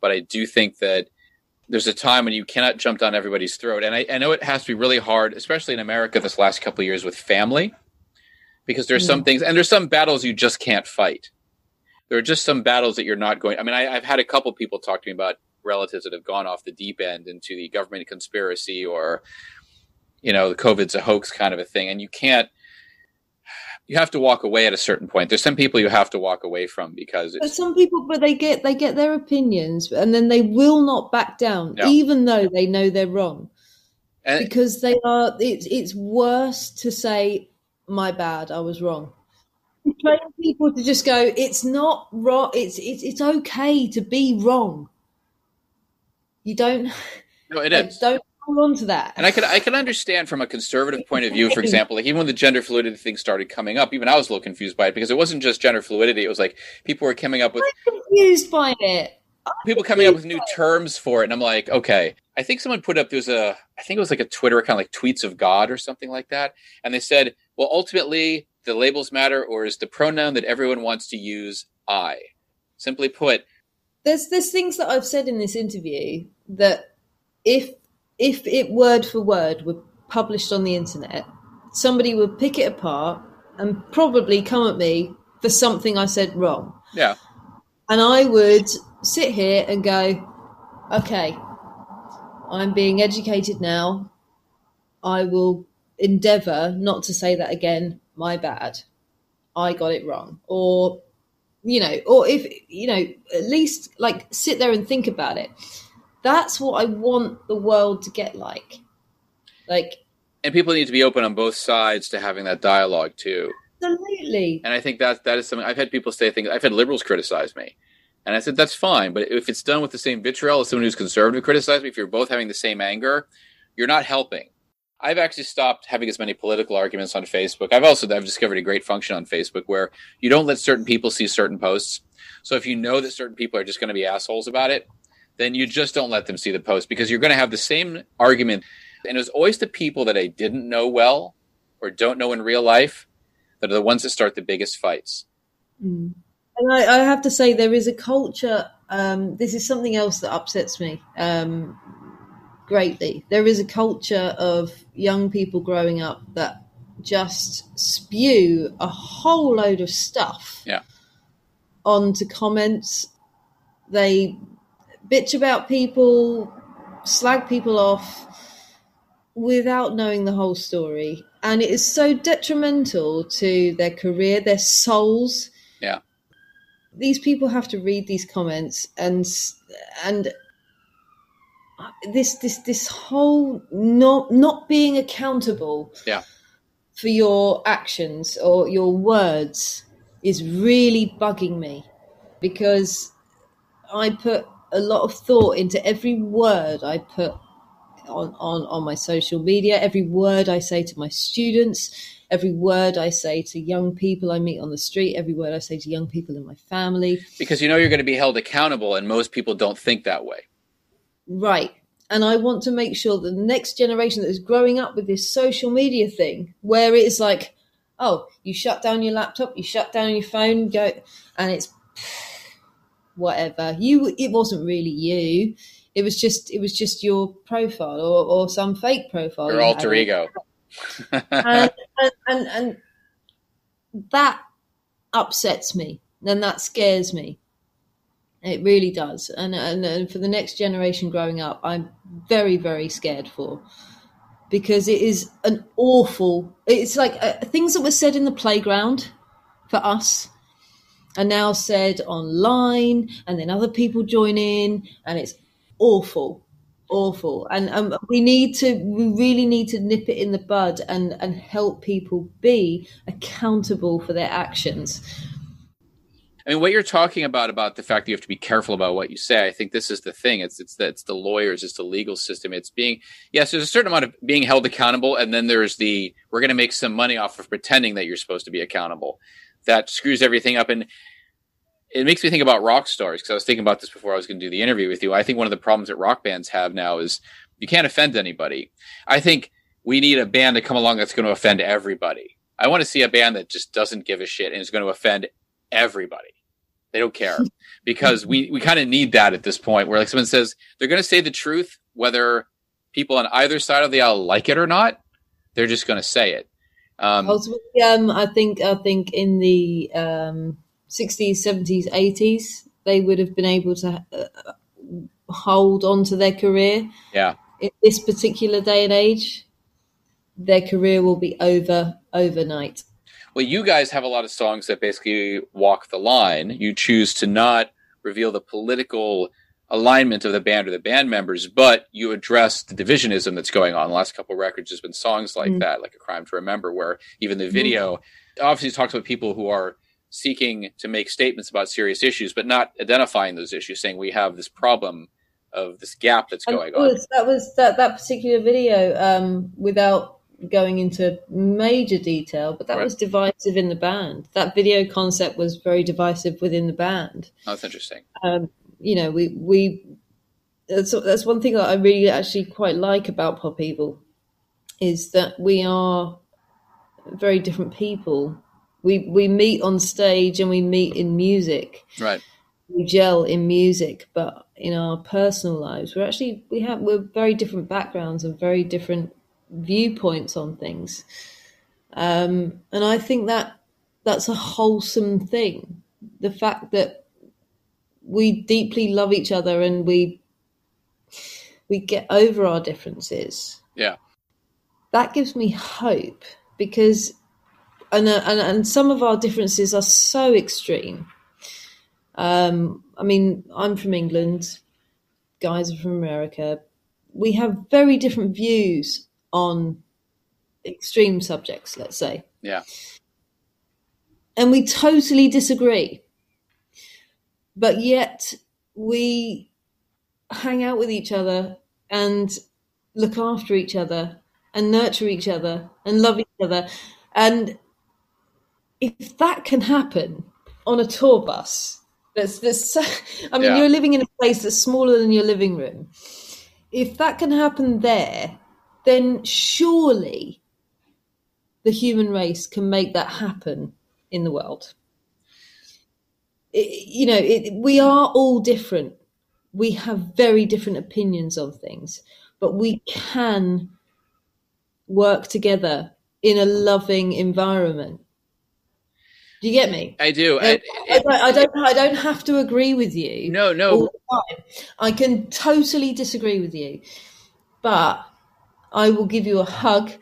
but I do think that there's a time when you cannot jump down everybody's throat. And I, I know it has to be really hard, especially in America this last couple of years with family because there's some mm. things and there's some battles you just can't fight. There are just some battles that you're not going. I mean, I, I've had a couple people talk to me about relatives that have gone off the deep end into the government conspiracy or, you know, the COVID's a hoax kind of a thing, and you can't. You have to walk away at a certain point. There's some people you have to walk away from because but some people, but they get they get their opinions, and then they will not back down, no. even though they know they're wrong, and, because they are. It's it's worse to say my bad, I was wrong. Train people to just go, it's not wrong. It's it's it's okay to be wrong. You don't. No, it is. Don't hold on to that. And I can I can understand from a conservative point of view, for example, like even when the gender fluidity thing started coming up, even I was a little confused by it because it wasn't just gender fluidity. It was like people were coming up with I'm confused by it. people coming up with new terms for it, and I'm like, okay. I think someone put up there's a I think it was like a Twitter account like Tweets of God or something like that, and they said well, ultimately, the labels matter, or is the pronoun that everyone wants to use I? Simply put, there's there's things that I've said in this interview that if if it word for word were published on the internet, somebody would pick it apart and probably come at me for something I said wrong. Yeah. And I would sit here and go, okay, I'm being educated now. I will endeavor not to say that again my bad i got it wrong or you know or if you know at least like sit there and think about it that's what i want the world to get like. Like and people need to be open on both sides to having that dialogue too. Absolutely. And i think that that is something i've had people say things i've had liberals criticize me. And i said that's fine but if it's done with the same vitriol as someone who's conservative criticize me if you're both having the same anger you're not helping. I've actually stopped having as many political arguments on Facebook. I've also I've discovered a great function on Facebook where you don't let certain people see certain posts. So if you know that certain people are just going to be assholes about it, then you just don't let them see the post because you're going to have the same argument. And it was always the people that I didn't know well or don't know in real life that are the ones that start the biggest fights. Mm. And I, I, have to say, there is a culture. Um, this is something else that upsets me um, greatly. There is a culture of young people growing up that just spew a whole load of stuff yeah. onto comments. They bitch about people, slag people off without knowing the whole story. And it is so detrimental to their career, their souls. Yeah. These people have to read these comments and and this this this whole not not being accountable yeah. for your actions or your words is really bugging me because I put a lot of thought into every word I put on, on, on my social media, every word I say to my students, every word I say to young people I meet on the street, every word I say to young people in my family. Because you know you're going to be held accountable, and most people don't think that way. Right. And I want to make sure that the next generation that is growing up with this social media thing, where it's like, oh, you shut down your laptop, you shut down your phone, go, and it's whatever. You, it wasn't really you. It was just, it was just your profile or, or some fake profile. Your alter ego. and, and, and, and that upsets me and that scares me. It really does. And, and, and for the next generation growing up, I'm very, very scared for because it is an awful, it's like uh, things that were said in the playground for us are now said online and then other people join in and it's awful awful and um, we need to we really need to nip it in the bud and and help people be accountable for their actions I mean, what you're talking about about the fact that you have to be careful about what you say. I think this is the thing. It's it's that it's the lawyers, it's the legal system. It's being yes, there's a certain amount of being held accountable, and then there's the we're going to make some money off of pretending that you're supposed to be accountable. That screws everything up, and it makes me think about rock stars because I was thinking about this before I was going to do the interview with you. I think one of the problems that rock bands have now is you can't offend anybody. I think we need a band to come along that's going to offend everybody. I want to see a band that just doesn't give a shit and is going to offend everybody. They don't care because we, we kind of need that at this point where like someone says they're going to say the truth, whether people on either side of the aisle like it or not, they're just going to say it. Um, Ultimately, um, I think, I think in the, um, 60s, 70s, 80s, they would have been able to uh, hold on to their career. Yeah. In this particular day and age, their career will be over overnight. Well, you guys have a lot of songs that basically walk the line. You choose to not reveal the political alignment of the band or the band members, but you address the divisionism that's going on. The last couple records has been songs like mm. that, like A Crime to Remember, where even the video mm. obviously talks about people who are seeking to make statements about serious issues, but not identifying those issues, saying we have this problem of this gap that's going was, on. That was that that particular video, um, without going into major detail, but that right. was divisive in the band. That video concept was very divisive within the band. Oh, that's interesting. Um, you know, we we that's that's one thing that I really actually quite like about Pop Evil is that we are very different people we we meet on stage and we meet in music. Right. We gel in music, but in our personal lives, we're actually we have we're very different backgrounds and very different viewpoints on things. Um, and I think that that's a wholesome thing. The fact that we deeply love each other and we we get over our differences. Yeah. That gives me hope because and, uh, and and some of our differences are so extreme. Um, I mean, I'm from England, guys are from America. We have very different views on extreme subjects, let's say. Yeah. And we totally disagree. But yet we hang out with each other and look after each other and nurture each other and love each other. And if that can happen on a tour bus, That's this. I mean, yeah. you're living in a place that's smaller than your living room. If that can happen there, then surely the human race can make that happen in the world. It, you know, it, we are all different. We have very different opinions on things, but we can work together in a loving environment. Do you get me? I do. I, I, I, don't. I don't have to agree with you. No, no. I can totally disagree with you, but I will give you a hug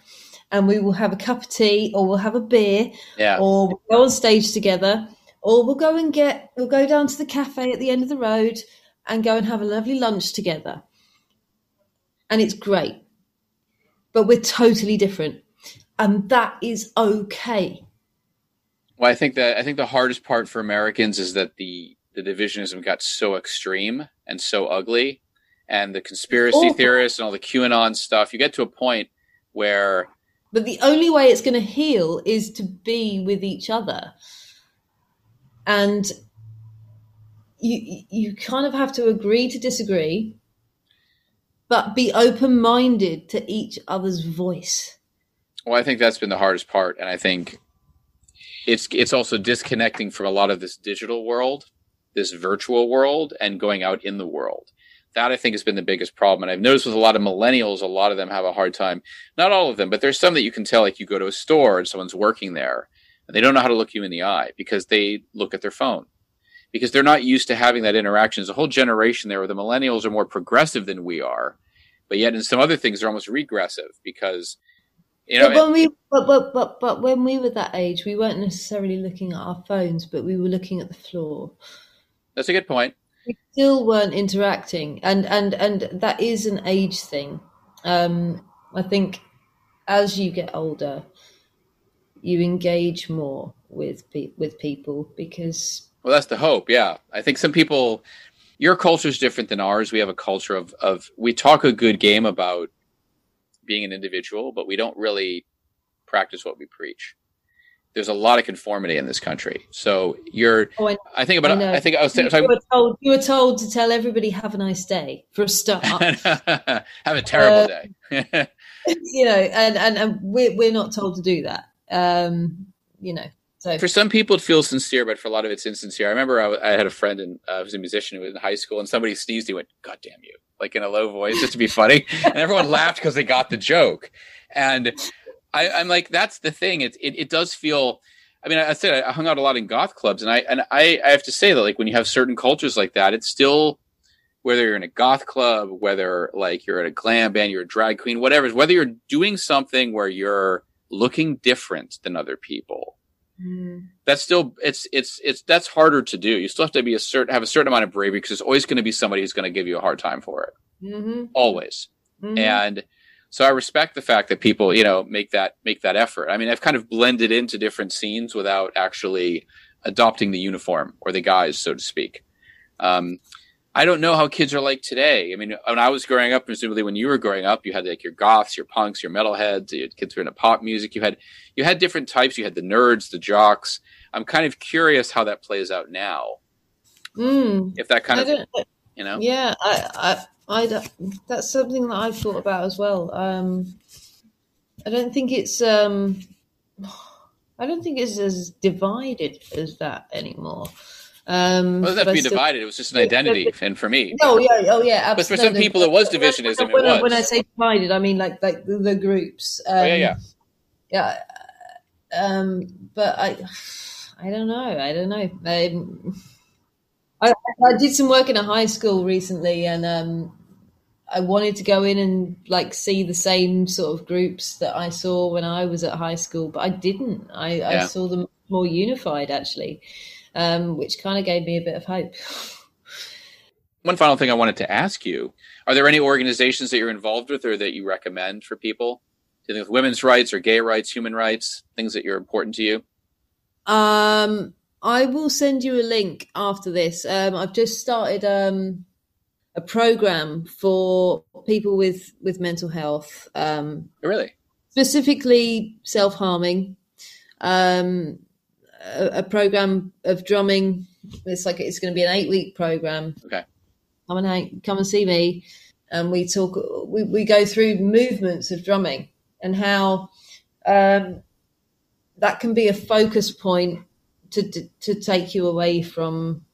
and we will have a cup of tea or we'll have a beer yeah. or we'll go on stage together or we'll go and get we'll go down to the cafe at the end of the road and go and have a lovely lunch together. And it's great. But we're totally different. And that is okay. Well i think that i think the hardest part for americans is that the the divisionism got so extreme and so ugly. And the conspiracy theorists and all the qanon stuff you get to a point where but the only way it's going to heal is to be with each other. And you you kind of have to agree to disagree, but be open minded to each other's voice. Well, I think that's been the hardest part, and I think it's it's also disconnecting from a lot of this digital world, this virtual world, and going out in the world that I think has been the biggest problem. And I've noticed with a lot of millennials, a lot of them have a hard time. Not all of them, but there's some that you can tell, like you go to a store and someone's working there and they don't know how to look you in the eye because they look at their phone because they're not used to having that interaction. There's a whole generation there where the millennials are more progressive than we are, but yet in some other things they're almost regressive because you know. But when we but, but but but when we were that age, we weren't necessarily looking at our phones, but we were looking at the floor. That's a good point we still weren't interacting, and and and that is an age thing. Um, I think as you get older, you engage more with pe- with people because. Well, that's the hope. Yeah, I think some people. Your culture is different than ours. We have a culture of of we talk a good game about being an individual, but we don't really practice what we preach there's a lot of conformity in this country. So you're, oh, I, I, think about, I, I, think I was you, talking, were told, you were told to tell everybody have a nice day for a start. have a terrible uh, day. you know, and, and, and we're, we're not told to do that. Um, you know, so for some people it feels sincere, but for a lot of it's insincere. I remember I, I had a friend and uh, was a musician who was in high school and somebody sneezed. He went, God damn you, like in a low voice just to be funny. and everyone laughed because they got the joke. And I, am like, that's the thing. It, it, it does feel. I mean, I, I said I hung out a lot in goth clubs, and I and I, I have to say that like when you have certain cultures like that, it's still whether you're in a goth club, whether like you're at a glam band, you're a drag queen, whatever, whether you're doing something where you're looking different than other people. Mm. That's still it's it's it's that's harder to do. You still have to be a certain have a certain amount of bravery because there's always going to be somebody who's going to give you a hard time for it. Mm-hmm. Always. Mm-hmm. And so I respect the fact that people, you know, make that make that effort. I mean, I've kind of blended into different scenes without actually adopting the uniform or the guise, so to speak. Um, I don't know how kids are like today. I mean, when I was growing up, presumably when you were growing up, you had like your goths, your punks, your metalheads, your kids who were into pop music. You had you had different types. You had the nerds, the jocks. I'm kind of curious how that plays out now. Mm, if that kind of, you know, yeah, I, I that's something that I've thought about as well. Um, I don't think it's um, I don't think it's as divided as that anymore. Um, well, it doesn't have to be still, divided. It was just an identity, and for me, oh yeah, oh yeah, absolutely. But for some people, it was divisionism. When, was. when I say divided, I mean like like the, the groups. Um, oh, yeah, yeah, yeah. Um, but I, I don't know. I don't know. Um, I, I, did some work in a high school recently, and um, I wanted to go in and like see the same sort of groups that I saw when I was at high school, but I didn't. I, yeah. I saw them more unified actually, um, which kind of gave me a bit of hope. One final thing I wanted to ask you: Are there any organizations that you're involved with, or that you recommend for people dealing with women's rights or gay rights, human rights, things that are important to you? Um, I will send you a link after this. Um, I've just started um, a program for people with with mental health. Um, really, specifically self harming. Um, a, a program of drumming. It's like it's going to be an eight week program. Okay. Come and come and see me, and we talk. We, we go through movements of drumming and how um, that can be a focus point to, to to take you away from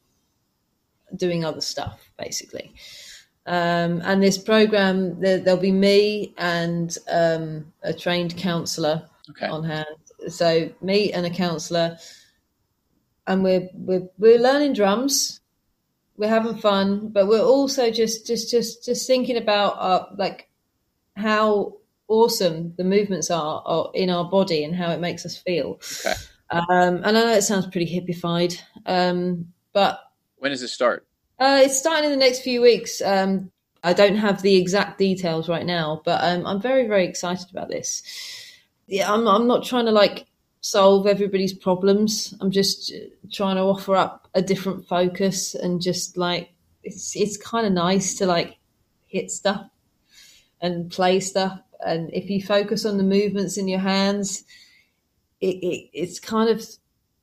doing other stuff, basically. Um, and this program, there, will be me and um, a trained counsellor okay. on hand. So me and a counsellor, and we're we're we're learning drums. We're having fun, but we're also just just just just thinking about uh, like how awesome the movements are, are, in our body and how it makes us feel. Okay. Um, and I know it sounds pretty hippified, um, but when does it start? Uh, it's starting in the next few weeks. Um, I don't have the exact details right now, but um, I'm very, very excited about this. Yeah, I'm, I'm not trying to like solve everybody's problems. I'm just trying to offer up a different focus and just like it's it's kind of nice to like hit stuff and play stuff. And if you focus on the movements in your hands, it, it it's kind of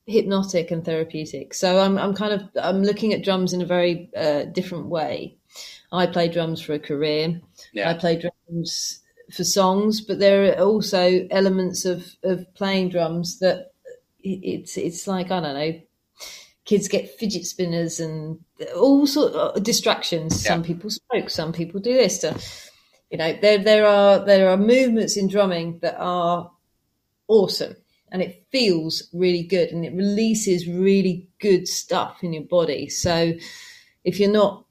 hypnotic and therapeutic. So I'm I'm kind of I'm looking at drums in a very uh, different way. I play drums for a career. Yeah. I play drums for songs, but there are also elements of of playing drums that it's it's like I don't know. Kids get fidget spinners and all sort of distractions. Yeah. Some people smoke, some people do this. To, you know, there there are there are movements in drumming that are awesome and it feels really good and it releases really good stuff in your body. So if you're not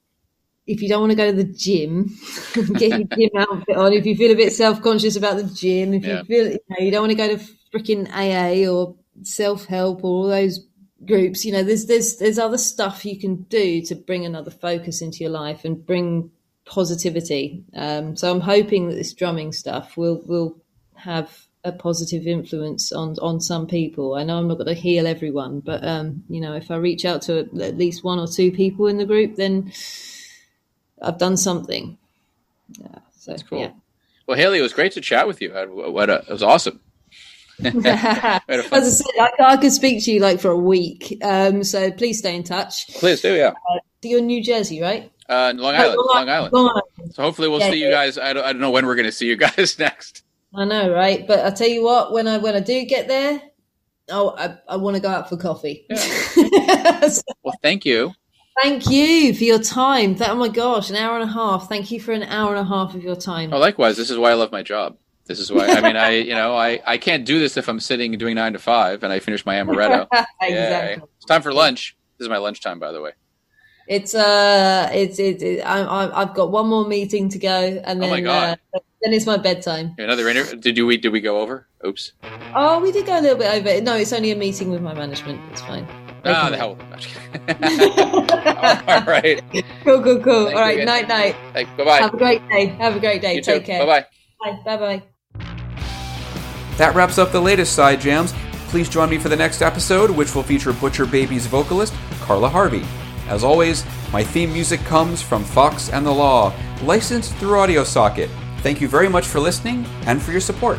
if you don't want to go to the gym, get your gym outfit on. If you feel a bit self conscious about the gym, if Yeah. you feel you, know, you don't want to go to freaking AA or self help or all those groups, you know, there's there's there's other stuff you can do to bring another focus into your life and bring positivity. Um, so I'm hoping that this drumming stuff will will have a positive influence on on some people. I know I'm not going to heal everyone, but um, you know, if I reach out to at least one or two people in the group, then I've done something. Yeah, so That's cool. yeah. Well, Hayley, it was great to chat with you. I- What a, it was awesome. As We had a fun- I said, I, I could speak to you like for a week. Um, so please stay in touch. Please do, yeah. You're in New Jersey, right? Uh, Long Island, Long Island. Long Island. So hopefully we'll Yeah, see you yeah. guys. I don't, I don't know when we're going to see you guys next. I know, right? But I tell you what, when I when I do get there, oh, I, I want to go out for coffee. So Well, thank you. Thank you for your time. That, oh my gosh, an hour and a half. Thank you for an hour and a half of your time. Oh, likewise. This is why I love my job. This is why. I mean, I you know I, I can't do this if I'm sitting doing nine to five and I finish my amaretto. Exactly. It's time for lunch. This is my lunchtime, by the way. It's uh, it's it. it I, I've got one more meeting to go, and Oh then my God. Uh, then it's my bedtime. Another interview. Did you we did we go over? Oops. Oh, we did go a little bit over. No, it's only a meeting with my management. It's fine. They Ah, can the wait. hell. All right. Cool, cool, cool. Thank All right, night, night. Hey, bye bye. Have a great day. Have a great day. You Take too. care. Bye bye. Bye, bye, bye. That wraps up the latest Side Jams. Please join me for the next episode, which will feature Butcher Babies vocalist, Carla Harvey. As always, my theme music comes from Fox and the Law, licensed through AudioSocket. Thank you very much for listening and for your support.